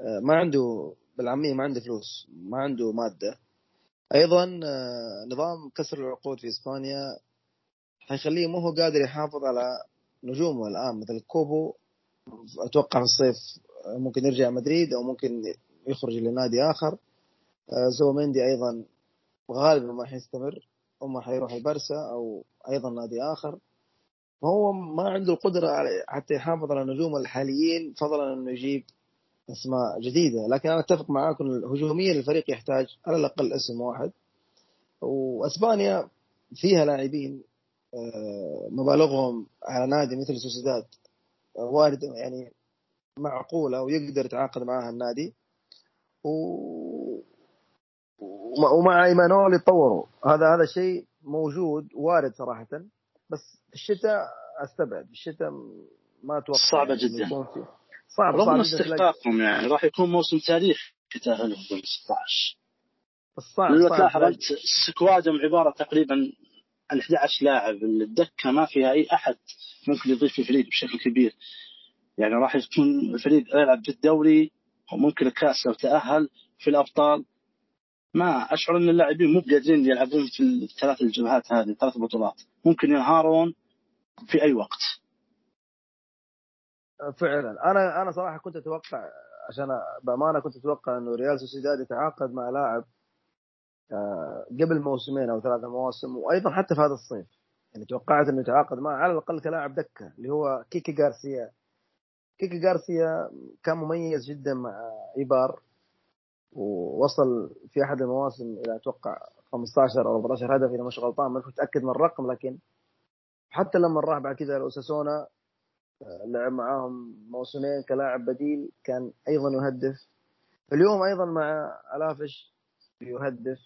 آه، ما عنده بالعامية ما عنده فلوس ما عنده مادة. أيضا آه، نظام كسر العقود في إسبانيا حيخليه مو هو قادر يحافظ على نجومه الآن مثل كوبو أتوقع في الصيف ممكن يرجع مدريد أو ممكن يخرج لنادي آخر. زوميندي أيضا غالبا ما حيستمر أما حيروح البرسا أو أيضا نادي آخر. فهو ما عنده القدره حتى يحافظ على نجومه الحاليين فضلا إنه يجيب أسماء جديدة. لكن أنا أتفق معاكم هجوميا الفريق يحتاج على الأقل اسم واحد. وأسبانيا فيها لاعبين آه، مبالغهم على نادي مثل سوسيداد آه، وارد يعني معقولة ويقدر يتعاقد معها النادي. و ومع ايمانول يتطوروا. هذا هذا شيء موجود وارد صراحة. بس في الشتاء أستبعد. في الشتاء ما أتوقع صعبة يعني جدا. صعب رغم استحقاقهم يعني. راح يكون موسم تاريخي تاهلهم ضمن 16 صعب لو تلاحظ انت سكوادهم عبارة تقريبا عن 11 لاعب. الدكة ما فيها أي أحد ممكن يضيف الفريق بشكل كبير. يعني راح يكون الفريق يلعب في الدوري وممكن الكأس لو تأهل في الأبطال. ما أشعر إن اللاعبين مو قادرين يلعبون في الثلاث الجبهات هذه الثلاث بطولات. ممكن ينهارون في أي وقت. فعلا. أنا أنا صراحة كنت أتوقع عشان بأمانة كنت أتوقع إنه ريال سوسيداد يتعاقد مع لاعب آه، قبل موسمين أو ثلاثة مواسم وأيضا حتى في هذا الصيف. يعني توقعت إنه يتعاقد معه على الأقل كلاعب دكة اللي هو كيكي جارسيا كيكي جارسيا كان مميز جدا مع إيبار. ووصل في أحد المواسم إلى أتوقع 15 أو 14 هدف إذا مش غلطان ما متأكد من الرقم لكن حتى لما راح بعد كذا لأوساسونا لعب معاهم موسمين كلاعب بديل كان أيضا يهدف. اليوم أيضا مع ألافش يهدف.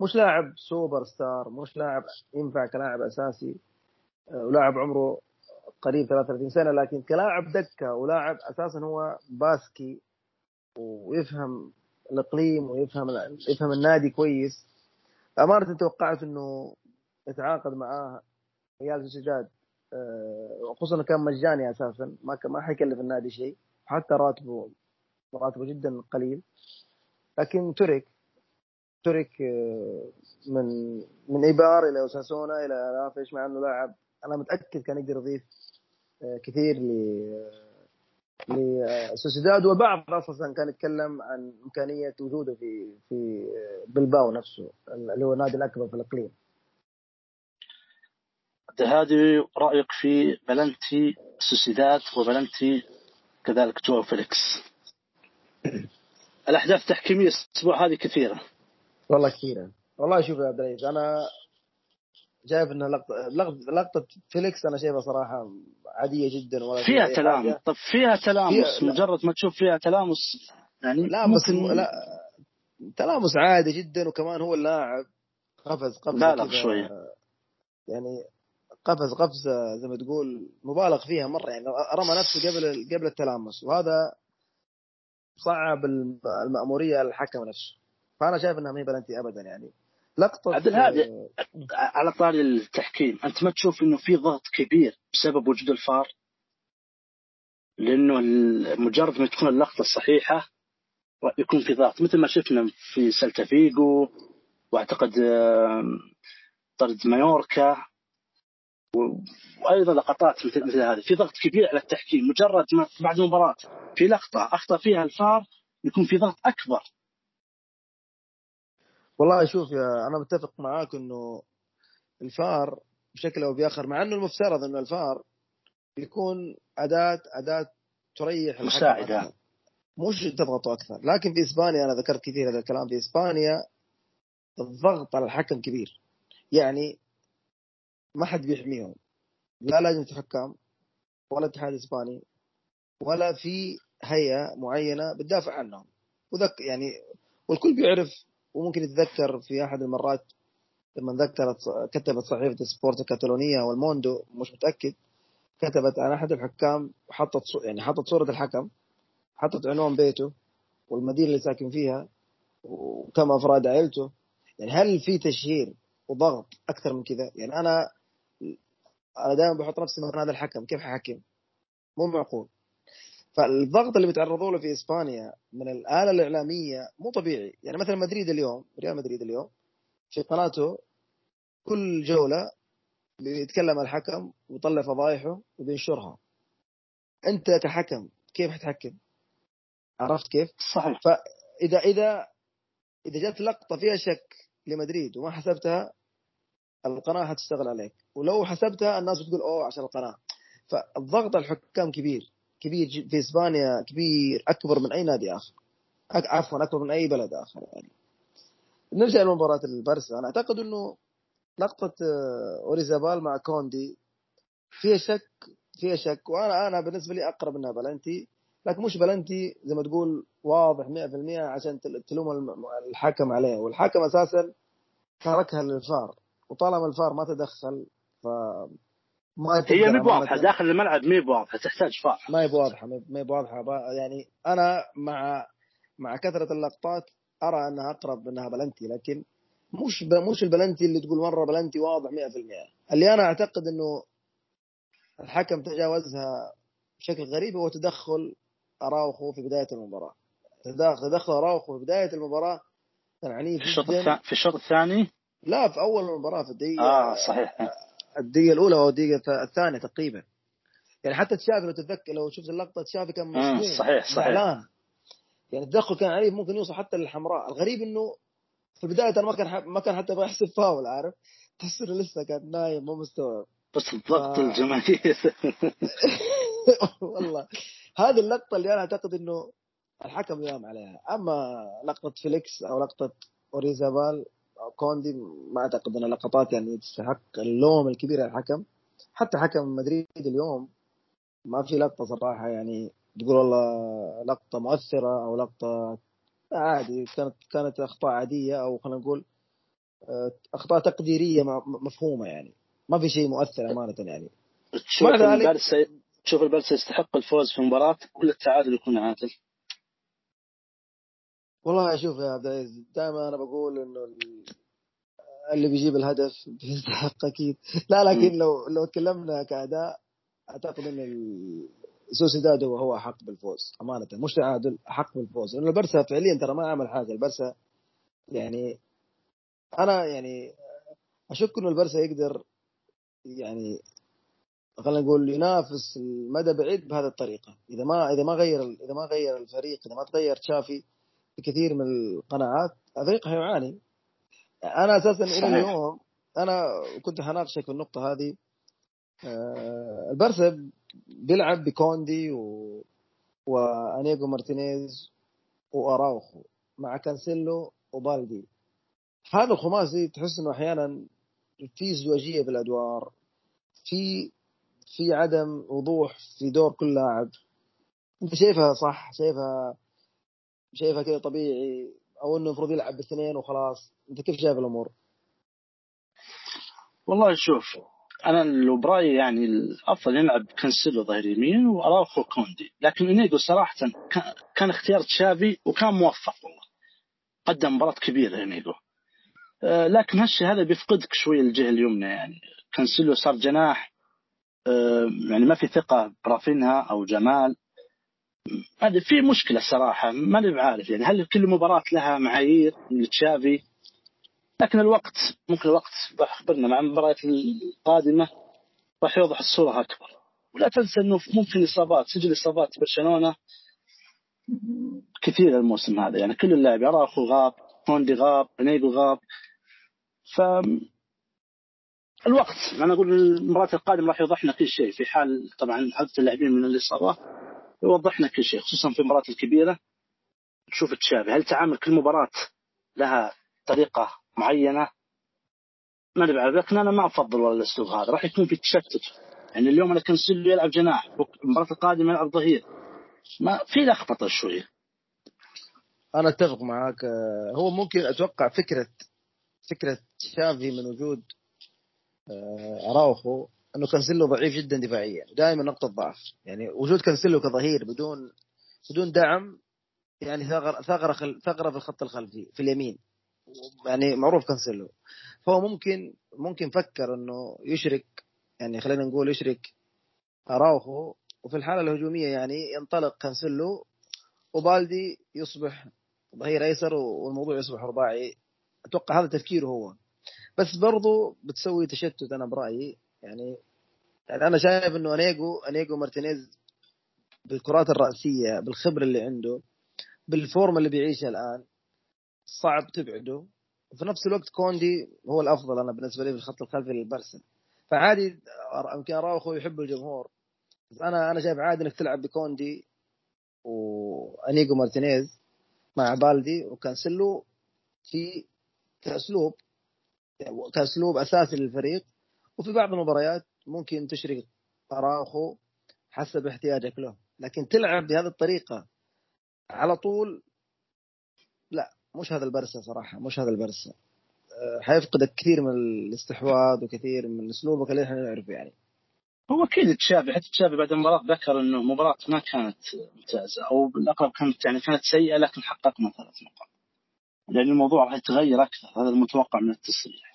مش لاعب سوبر ستار مش لاعب ينفع كلاعب أساسي ولاعب عمره قريب 33 سنة لكن كلاعب دكة ولاعب أساسا هو باسكي ويفهم الإقليم ويفهم يفهم النادي كويس. امانه توقعت إنه يتعاقد معاه ريال سوسيداد آه، خصوصا كان مجاني أساسا ما ما حيكلف النادي شيء حتى راتبه راتبه جدا قليل. لكن ترك ترك آه، من من إيبار إلى أوساسونا إلى رافش مع إنه لاعب أنا متأكد كان يقدر يضيف آه، كثير لسوسيداد وبعض أصلا كان يتكلم عن إمكانية وجوده في في بلباو نفسه اللي هو النادي الأكبر في الإقليم. هذه رأيك في بلنتي سوسيداد وبلنتي كذلك جواو فيليكس. الأحداث التحكيميه الأسبوع هذه كثيرة. والله كثيرة، والله شوف يا عبد العزيز أنا شايف ان لقطه لقطه فيليكس أنا شايفها صراحة عادية جدا ولا فيها تلامس. طب فيها تلامس فيها مجرد ما تشوف فيها تلامس يعني لا بس لا. تلامس عادي جدا وكمان هو اللاعب قفز قفزه بالغ شوية. يعني قفز قفزه زي ما تقول مبالغ فيها مرة. يعني رمى نفسه قبل قبل التلامس وهذا صعب المأمورية على الحكم نفسه. فأنا شايف أنها ما هي بلنتي أبدا يعني. لقطة عبد الهادي. على طاري التحكيم. أنت ما تشوف أنه في ضغط كبير بسبب وجود الفار؟ لأنه مجرد ما تكون اللقطة الصحيحة يكون في ضغط. مثل ما شفنا في سلتا فيجو وأعتقد طرد مايوركا وأيضا لقطات مثل مثل هذه. في ضغط كبير على التحكيم. مجرد ما بعد المباراة في لقطة أخطأ فيها الفار يكون في ضغط أكبر. والله شوف يا أنا متفق معاك إنه الفار بشكل أو بآخر مع إنه المفترض إنه الفار يكون أداة أداة تريح مساعدة. مش تضغطه أكثر. لكن في إسبانيا أنا ذكرت كثير هذا الكلام في إسبانيا الضغط على الحكم كبير. يعني ما حد بيحميهم. لا لجنه حكام ولا اتحاد إسباني ولا في هيئة معينة بتدافع عنهم. وذك يعني والكل بيعرف وممكن يتذكر في أحد المرات لما ذكرت كتبت صحيفة سبورت الكتالونيه والموندو مش متأكد كتبت عن أحد الحكام وحطت يعني حطت صورة الحكم حطت عنوان بيته والمدينة اللي ساكن فيها وكم أفراد عائلته يعني هل في تشهير وضغط أكثر من كذا؟ يعني أنا أنا دائما بحط نفسي مكان هذا الحكم كيف حكم مو معقول. فالضغط اللي بيتعرضوا له في إسبانيا من الآلة الإعلامية مو طبيعي. يعني مثلا مدريد اليوم ريال مدريد اليوم في قناته كل جولة بيتكلم الحكم ويطلع فضايحه وبينشرها. أنت كحكم كيف حتحكم؟ عرفت كيف؟ صحيح. فإذا إذا إذا جت لقطة فيها شك لمدريد وما حسبتها القناة حتشتغل عليك. ولو حسبتها الناس بتقول أوه عشان القناة. فالضغط على الحكام كبير. كبير في إسبانيا كبير أكبر من أي نادي آخر. عفوا أكبر من أي بلد آخر يعني. نرجع لمباراة البرسا أنا أعتقد إنه لقطة آه، أويارزابال مع كوندي فيها شك فيها شك. وأنا أنا بالنسبة لي أقرب إنها بلنتي. لكن مش بلنتي زي ما تقول واضح 100% عشان تلوم الحكم عليه والحكم أساسا تركها للفار. وطالما الفار ما تدخل ف هي مي بواضحة داخل الملعب مي بواضحة تحتاج فار. ما هي بواضحة ما هي بواضحة. يعني أنا مع مع كثرة اللقطات أرى أنها أقرب انها بلنتي لكن مش مش البلنتي اللي تقول مرة بلنتي واضح 100% اللي أنا أعتقد إنه الحكم تجاوزها بشكل غريب هو تدخل أراوخو في بداية المباراة. تدخل أراوخو في بداية المباراة كان عنيف في الشوط في الشوط الثاني؟ لا في أول المباراة في الدقيقة آه صحيح. الدقيقة الأولى أو الدقيقة الثانية تقريبا. يعني حتى تشافي لو تتذكر لو شفت اللقطة تشافي كان مصدوم صحيح صحيح. يعني التدخل كان عنيف ممكن يوصل حتى للحمراء. الغريب إنه في البداية ما كان ما كان حتى يبغى يحسب فاول عارف؟ [laughs] تحس إنه لسه كان نايم مو مستوعب. بس الضغط ف... الجماهير. [laughs] والله. هذه اللقطة اللي أنا أعتقد إنه الحكم يلام عليها. أما لقطة فيليكس أو لقطة أويارزابال كوندي ما أعتقد انها لقطات يعني تستحق. اللوم الكبير على الحكم. حتى حكم مدريد اليوم ما في لقطة صراحة يعني تقول والله لقطة مؤثرة أو لقطة عادي كانت كانت أخطاء عادية أو خلينا نقول آه، أخطاء تقديرية مفهومة يعني. ما في شيء مؤثر أمانة يعني. تشوف البارسا تشوف البارسا يستحق الفوز في المباراه ولا التعادل يكون عادل؟ والله شوف يا عبد العزيز دائما أنا بقول إنه اللي بيجيب الهدف بيستحق أكيد. لا لكن لو لو تكلمنا كأداء أعتقد إن سوسيداد هو احق بالفوز أمانة مش تعادل احق بالفوز. لأنه البرسا فعليا ترى ما عمل حاجة البرسا يعني أنا يعني أشك إنه البرسا يقدر يعني خلينا نقول ينافس المدى بعيد بهذه الطريقة. إذا ما إذا ما غير إذا ما غير الفريق إذا ما تغير تشافي في كثير من القناعات الفريق حيعاني أنا أساسا إلى اليوم أنا كنت حناقشك في النقطة هذه. آه، البرسا بيلعب بكوندي و... وإنيجو مارتينيز وأراوخو مع كانسيلو وبالدي. هذا الخماسي تحس إنه أحيانا في ازدواجية في الادوار في في عدم وضوح في دور كل لاعب. أنت شايفها صح؟ شايفها شايفها كذا طبيعي أو إنه المفروض يلعب باثنين وخلاص. أنت كيف شايف الأمور؟ والله شوف أنا لو برأيي يعني الأفضل يلعب كانسيلو ظهير يمين وأراوخو كوندي. لكن إنيجو صراحة كان اختيار تشافي وكان موفق والله. قدم مباراة كبيرة إنيجو. آه، لكن هالشيء هذا بيفقدك شوي الجهة اليمنى يعني. كانسيلو صار جناح آه، يعني ما في ثقة برافينها أو جمال. هذه في مشكلة صراحة ماني بعارف يعني هل كل مباراة لها معايير لتشافي لكن الوقت ممكن الوقت اخبرنا مع المباريات القادمة راح يوضح الصورة أكبر. ولا تنسى إنه ممكن إصابات سجل إصابات برشلونة كثير الموسم هذا يعني كل اللاعب أراخو غاب كوندي غاب بنيجو غاب. ف الوقت أنا أقول المباراة القادمة راح يوضح لنا كل شيء في حال طبعا حذف اللاعبين من الإصابة. يوضح لنا كل شيء خصوصا في المباراة الكبيرة. تشوف تشافي هل تعامل كل مباراة لها طريقة معينة؟ ما بعرف لكن أنا ما أفضل والله الأسلوب هذا راح يكون في تشتت. يعني اليوم أنا كنسلو يلعب جناح المباراة القادمة يلعب ظهير. ما في لخبطة شوية. أنا أتفق معاك. هو ممكن أتوقع فكرة فكرة شافي من وجود آه، أراوخو إنه كانسيلو ضعيف جدا دفاعيا دائما نقطة ضعف. يعني وجود كانسيلو كظهير بدون بدون دعم يعني ثغر ثغره ثغرة في الخط الخلفي في اليمين. يعني معروف كانسيلو. فهو ممكن ممكن فكر إنه يشرك يعني خلينا نقول يشرك أراوخو. وفي الحالة الهجومية يعني ينطلق كانسيلو وبالدي يصبح ظهير أيسر والموضوع يصبح رباعي. أتوقع هذا تفكيره هو. بس برضو بتسوي تشتت أنا برأيي. يعني يعني أنا شايف إنه أنيجو أنيجو مارتينيز بالكرات الرأسية بالخبرة اللي عنده بال form اللي بيعيشها الآن صعب تبعده. وفي نفس الوقت كوندي هو الأفضل أنا بالنسبة لي في الخط الخلفي للبرسا. فعادي يمكن اراوخو يحب الجمهور. بس أنا أنا شايف عادي إنك تلعب بكوندي وأنيجو مارتينيز مع بالدي وكانسلو في كأسلوب كأسلوب أساسي للفريق. وفي بعض المباريات ممكن تشرك اراوخو حسب احتياجك له. لكن تلعب بهذه الطريقة على طول لا مش هذا البرسا صراحة مش هذا البرسا أه، حيفقدك كثير من الاستحواذ وكثير من أسلوبك اللي إحنا نعرفه يعني. هو أكيد تشافي حتى تشافي بعد المباراة ذكر إنه مباراة ما كانت ممتازة أو بالاقرب كانت يعني كانت سيئة لكن حققنا ثلاث نقاط. لأن الموضوع راح يتغير أكثر هذا المتوقع من التصريح.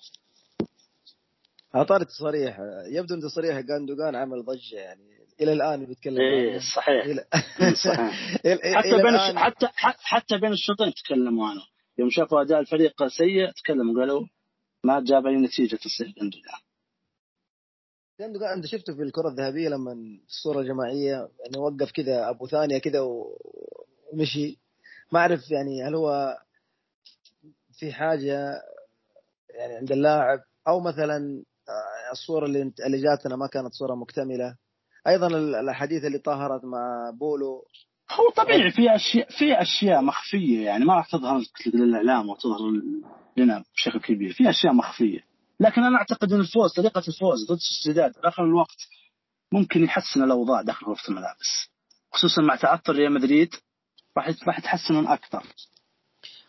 على طار التصريح يبدو ان تصريح جاندوجان عمل ضجة يعني إلى الآن بيتكلم إيه صحيح. إلى... [laughs] صحيح. [laughs] حتى بين الش... حتى حتى بين الشوطين تكلموا عنه. يوم شافوا أداء الفريق سيء تكلموا قالوا ما جاب اي نتيجة تصريح جاندوجان جاندوجان أنت شفته في الكرة الذهبية لما الصورة الجماعية يعني وقف كذا أبو ثانية كذا ومشي. ما أعرف يعني هل هو في حاجة يعني عند اللاعب أو مثلا الصورة اللي اللي جاتنا ما كانت صورة مكتملة. أيضا الأحاديث اللي طهرت مع بولو. هو طبيعي في اشياء في أشياء مخفية يعني ما راح تظهر للاعلام وتظهر لنا بشكل كبير. في أشياء مخفية. لكن أنا أعتقد إن الفوز طريقة الفوز ضد السداد آخر الوقت ممكن يحسن الأوضاع داخل غرفة الملابس. خصوصا مع تعثر ريال مدريد راح راح يتحسن أكثر.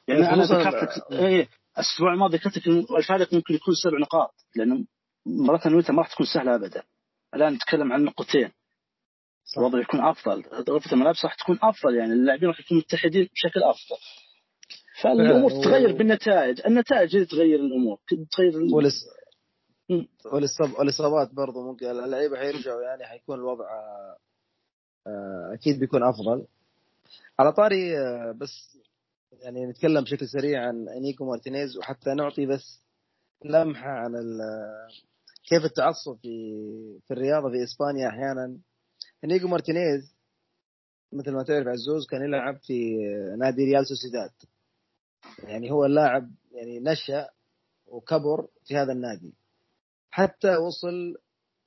يعني أنا ذكرت إيه الأسبوع الماضي ذكرت الفارق ممكن يكون سبع نقاط لأنه مباراة الويتا ما راح تكون سهلة ابدا. الآن نتكلم عن نقطتين. الوضع يكون أفضل. غرفة الملابس راح تكون أفضل يعني اللاعبين راح يكونوا متحدين بشكل أفضل. فالأمور تتغير بالنتائج. النتائج اللي تغير الأمور. تغير ولس... والإصابات برضو ممكن. اللعيبة حيرجعوا يعني حيكون الوضع آه، أكيد بيكون أفضل. على طاري آه، بس يعني نتكلم بشكل سريع عن انيكو مارتينيز وحتى نعطي بس لمحة عن كيف التعصب في في الرياضة في إسبانيا أحيانا؟ إنيجو مارتينيز مثل ما تعرف عزوز كان يلعب في نادي ريال سوسيداد. يعني هو اللاعب يعني نشأ وكبر في هذا النادي. حتى وصل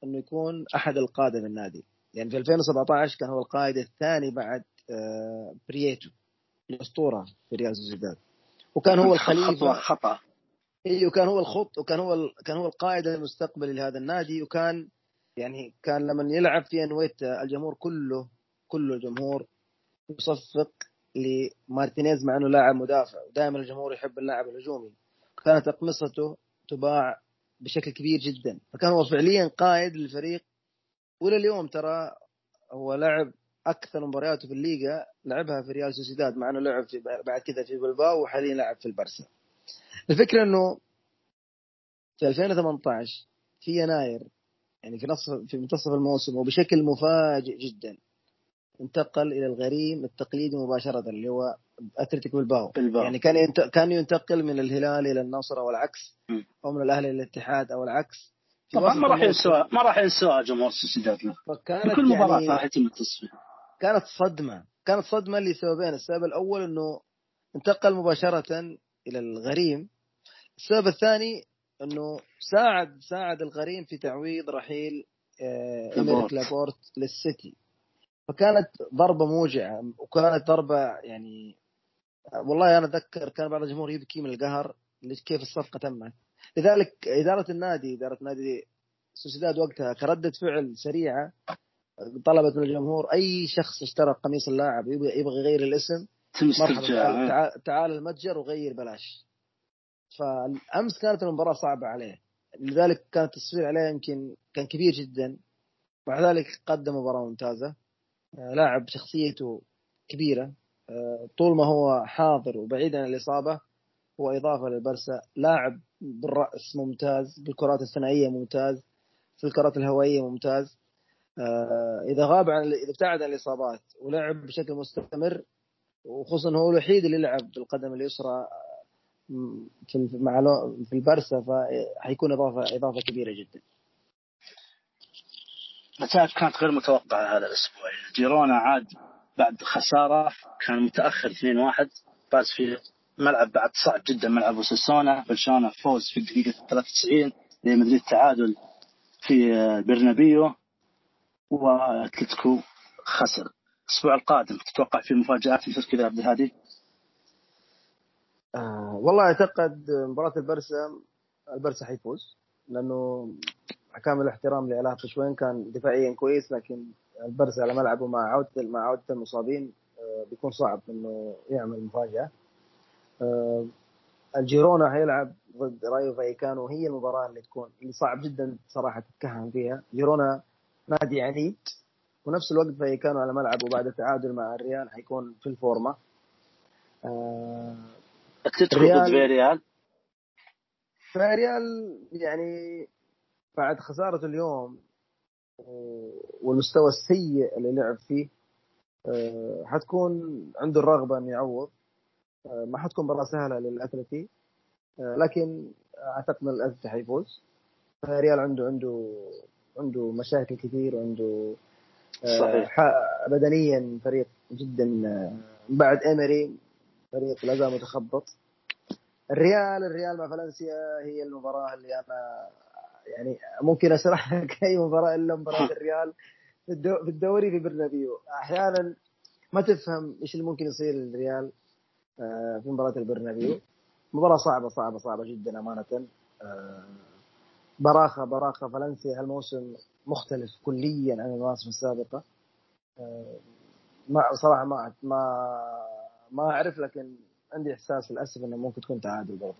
إنه يكون أحد القادة في النادي. يعني في 2017 كان هو القائد الثاني بعد آه، برييتو الاسطوره في ريال سوسيداد. وكان هو الخليفة. خطأ. وكان هو الخط وكان هو كان هو القائد المستقبلي لهذا النادي وكان يعني كان لما يلعب في انويتا الجمهور كله كله الجمهور يصفق لمارتينيز مع إنه لاعب مدافع ودائما الجمهور يحب اللاعب الهجومي. كانت اقمصته تباع بشكل كبير جدا. فكان هو فعليا قائد للفريق وإلى اليوم ترى هو لعب أكثر مبارياته في الليغا لعبها في ريال سوسيداد مع إنه لعب في بعد كذا في بلباو وحاليا لعب في البرسا الفكرة إنه في 2018 في يناير يعني في نصف في منتصف الموسم وبشكل مفاجئ جدا انتقل إلى الغريم التقليدي مباشرة اللي هو اتلتيك بالباو. يعني كان. كان ينتقل من الهلال إلى النصر أو العكس أو من الأهلي إلى الاتحاد أو العكس. طبعا ما راح ينسوها ما راح ينسوها جمهور فكانت كل مباراة يعني... راح يتم التصفية. كانت صدمة كانت صدمة لسببين السبب الأول إنه انتقل مباشرة إلى الغريم السبب الثاني إنه ساعد ساعد الغريم في تعويض رحيل ايميليك لابورت للسيتي. فكانت ضربة موجعة وكانت ضربة يعني والله أنا أتذكر كان بعض الجمهور يبكي من القهر كيف الصفقة تمت. لذلك إدارة النادي إدارة نادي سوسيداد وقتها كردة فعل سريعة طلبت من الجمهور أي شخص اشترى قميص اللاعب يبغى يغير الاسم مرحبا تعال المتجر وغير بلاش. فالأمس كانت المباراة صعبة عليه. لذلك كان التصوير عليه يمكن كان كبير جدا. مع ذلك قدم مباراة ممتازة. آه، لاعب شخصيته كبيرة. آه، طول ما هو حاضر وبعيد عن الإصابة هو إضافة للبرسا. لاعب بالرأس ممتاز بالكرات الثنائية ممتاز في الكرات الهوائية ممتاز. آه، إذا غاب عن إذا ابتعد عن الإصابات ولعب بشكل مستمر وخصوصا هو الوحيد اللي لعب بالقدم اليسرى في مع في البرسا فحيكون اضافه إضافة كبيرة جدا. نتائج كانت غير متوقعة هذا الأسبوع؟ جيرونا عاد بعد خسارة كان متأخر 2-1 فاز في ملعب بعد صعب جدا ملعب وساسونا برشلونه فوز في الدقيقة 93 ريال مدريد تعادل في برنابيو وأتلتيكو خسر. الأسبوع القادم تتوقع في مفاجآت مثل كذا عبد الهادي؟ آه والله أعتقد مباراة البرسا البرسا حيفوز لأنه كامل الاحترام لألافيس وإن كان دفاعيا كويس لكن البرسا على ملعبه مع عودة مع عودة المصابين آه بيكون صعب إنه يعمل مفاجأة. آه الجيرونا هيلعب ضد رايو فايكانو هي المباراة اللي تكون اللي صعب جدا صراحة تتكهن فيها. جيرونا نادي عنيد ونفس الوقت فايكانو على ملعبه بعد التعادل مع الريال حيكون في الفورمة. آه اتلتيكو ضد فياريال فياريال يعني بعد خسارة اليوم والمستوى السيء اللي لعب فيه آه، حتكون عنده الرغبة أن يعوض. آه، ما حتكون مباراة سهلة للأتلتي. آه، لكن أعتقد أن الأتلتي حيفوز. ريال عنده عنده عنده مشاكل كثير وعنده صحيح. بدنيا فريق جدا بعد إيمري. فريق لا زال متخبط. الريال الريال مع فالنسيا هي المباراة اللي أنا يعني ممكن أشرح لك أي مباراة إلا مباراة [laughs] الريال في الدوري في برنابيو. أحيانا ما تفهم إيش اللي ممكن يصير للريال آه، في مباراة البرنابيو. مباراة صعبة صعبة صعبة جدا أمانة. آه، براخة براخة. فالنسيا هالموسم مختلف كليا عن المواسم السابقة. آه، ما صراحة ما ما ما أعرف لكن عندي إحساس للأسف إنه ممكن تكون تعادل برضه.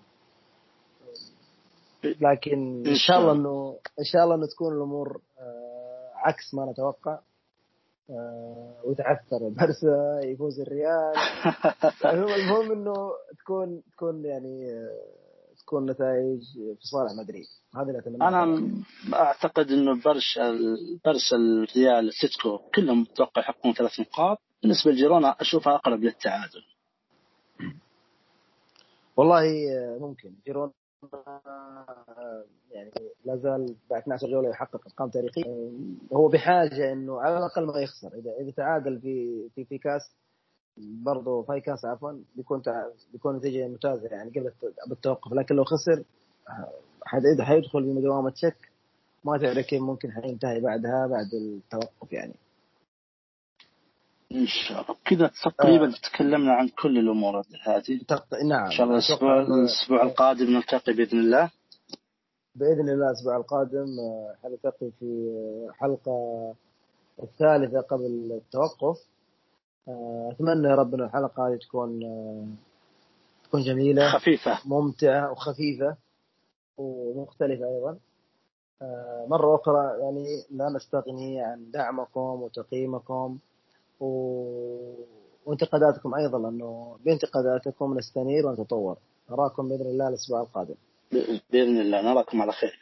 لكن إن شاء الله انه إن شاء الله إنه تكون الأمور آه، عكس ما نتوقع. آه، وتعثر بارسا يفوز الريال. [laughs] المهم إنه تكون تكون يعني آه، تكون نتائج في صالح مدريد. هذا اللي أتمنى. أنا أعتقد إنه برشا برشا الريال اتلتيكو كلهم أتوقع يحققون ثلاث نقاط. بالنسبة لجيرونا أشوفها أقرب للتعادل. والله ممكن. جيرونا يعني لا زال بعد 12 جوله يحقق أرقام تاريخية. هو بحاجة إنه على الأقل ما يخسر. إذا إذا تعادل في في في كاس برضه في كاس عفوا بيكون بيكون نتيجة ممتازة يعني قبل بالتوقف لكن لو خسر حيدخل في دوامه تشيك ما تعرف كيف ممكن حينتهي بعدها بعد التوقف يعني. إن شاء الله. كذا تقريبا آه. تكلمنا عن كل الأمور هذه. تقط... نعم. إن شاء الله الأسبوع الأسبوع القادم نلتقي بإذن الله. بإذن الله الأسبوع القادم آه، حنلتقي في حلقة الثالثة قبل التوقف. آه، أتمنى يا رب ان الحلقة هذه تكون تكون جميلة خفيفة. ممتعة وخفيفة ومختلفة أيضا. مرة أخرى يعني لا نستغني عن دعمكم وتقييمكم. و... وانتقاداتكم أيضا لأنه بانتقاداتكم نستنير ونتطور. نراكم بإذن الله الأسبوع القادم. بإذن الله نراكم على خير.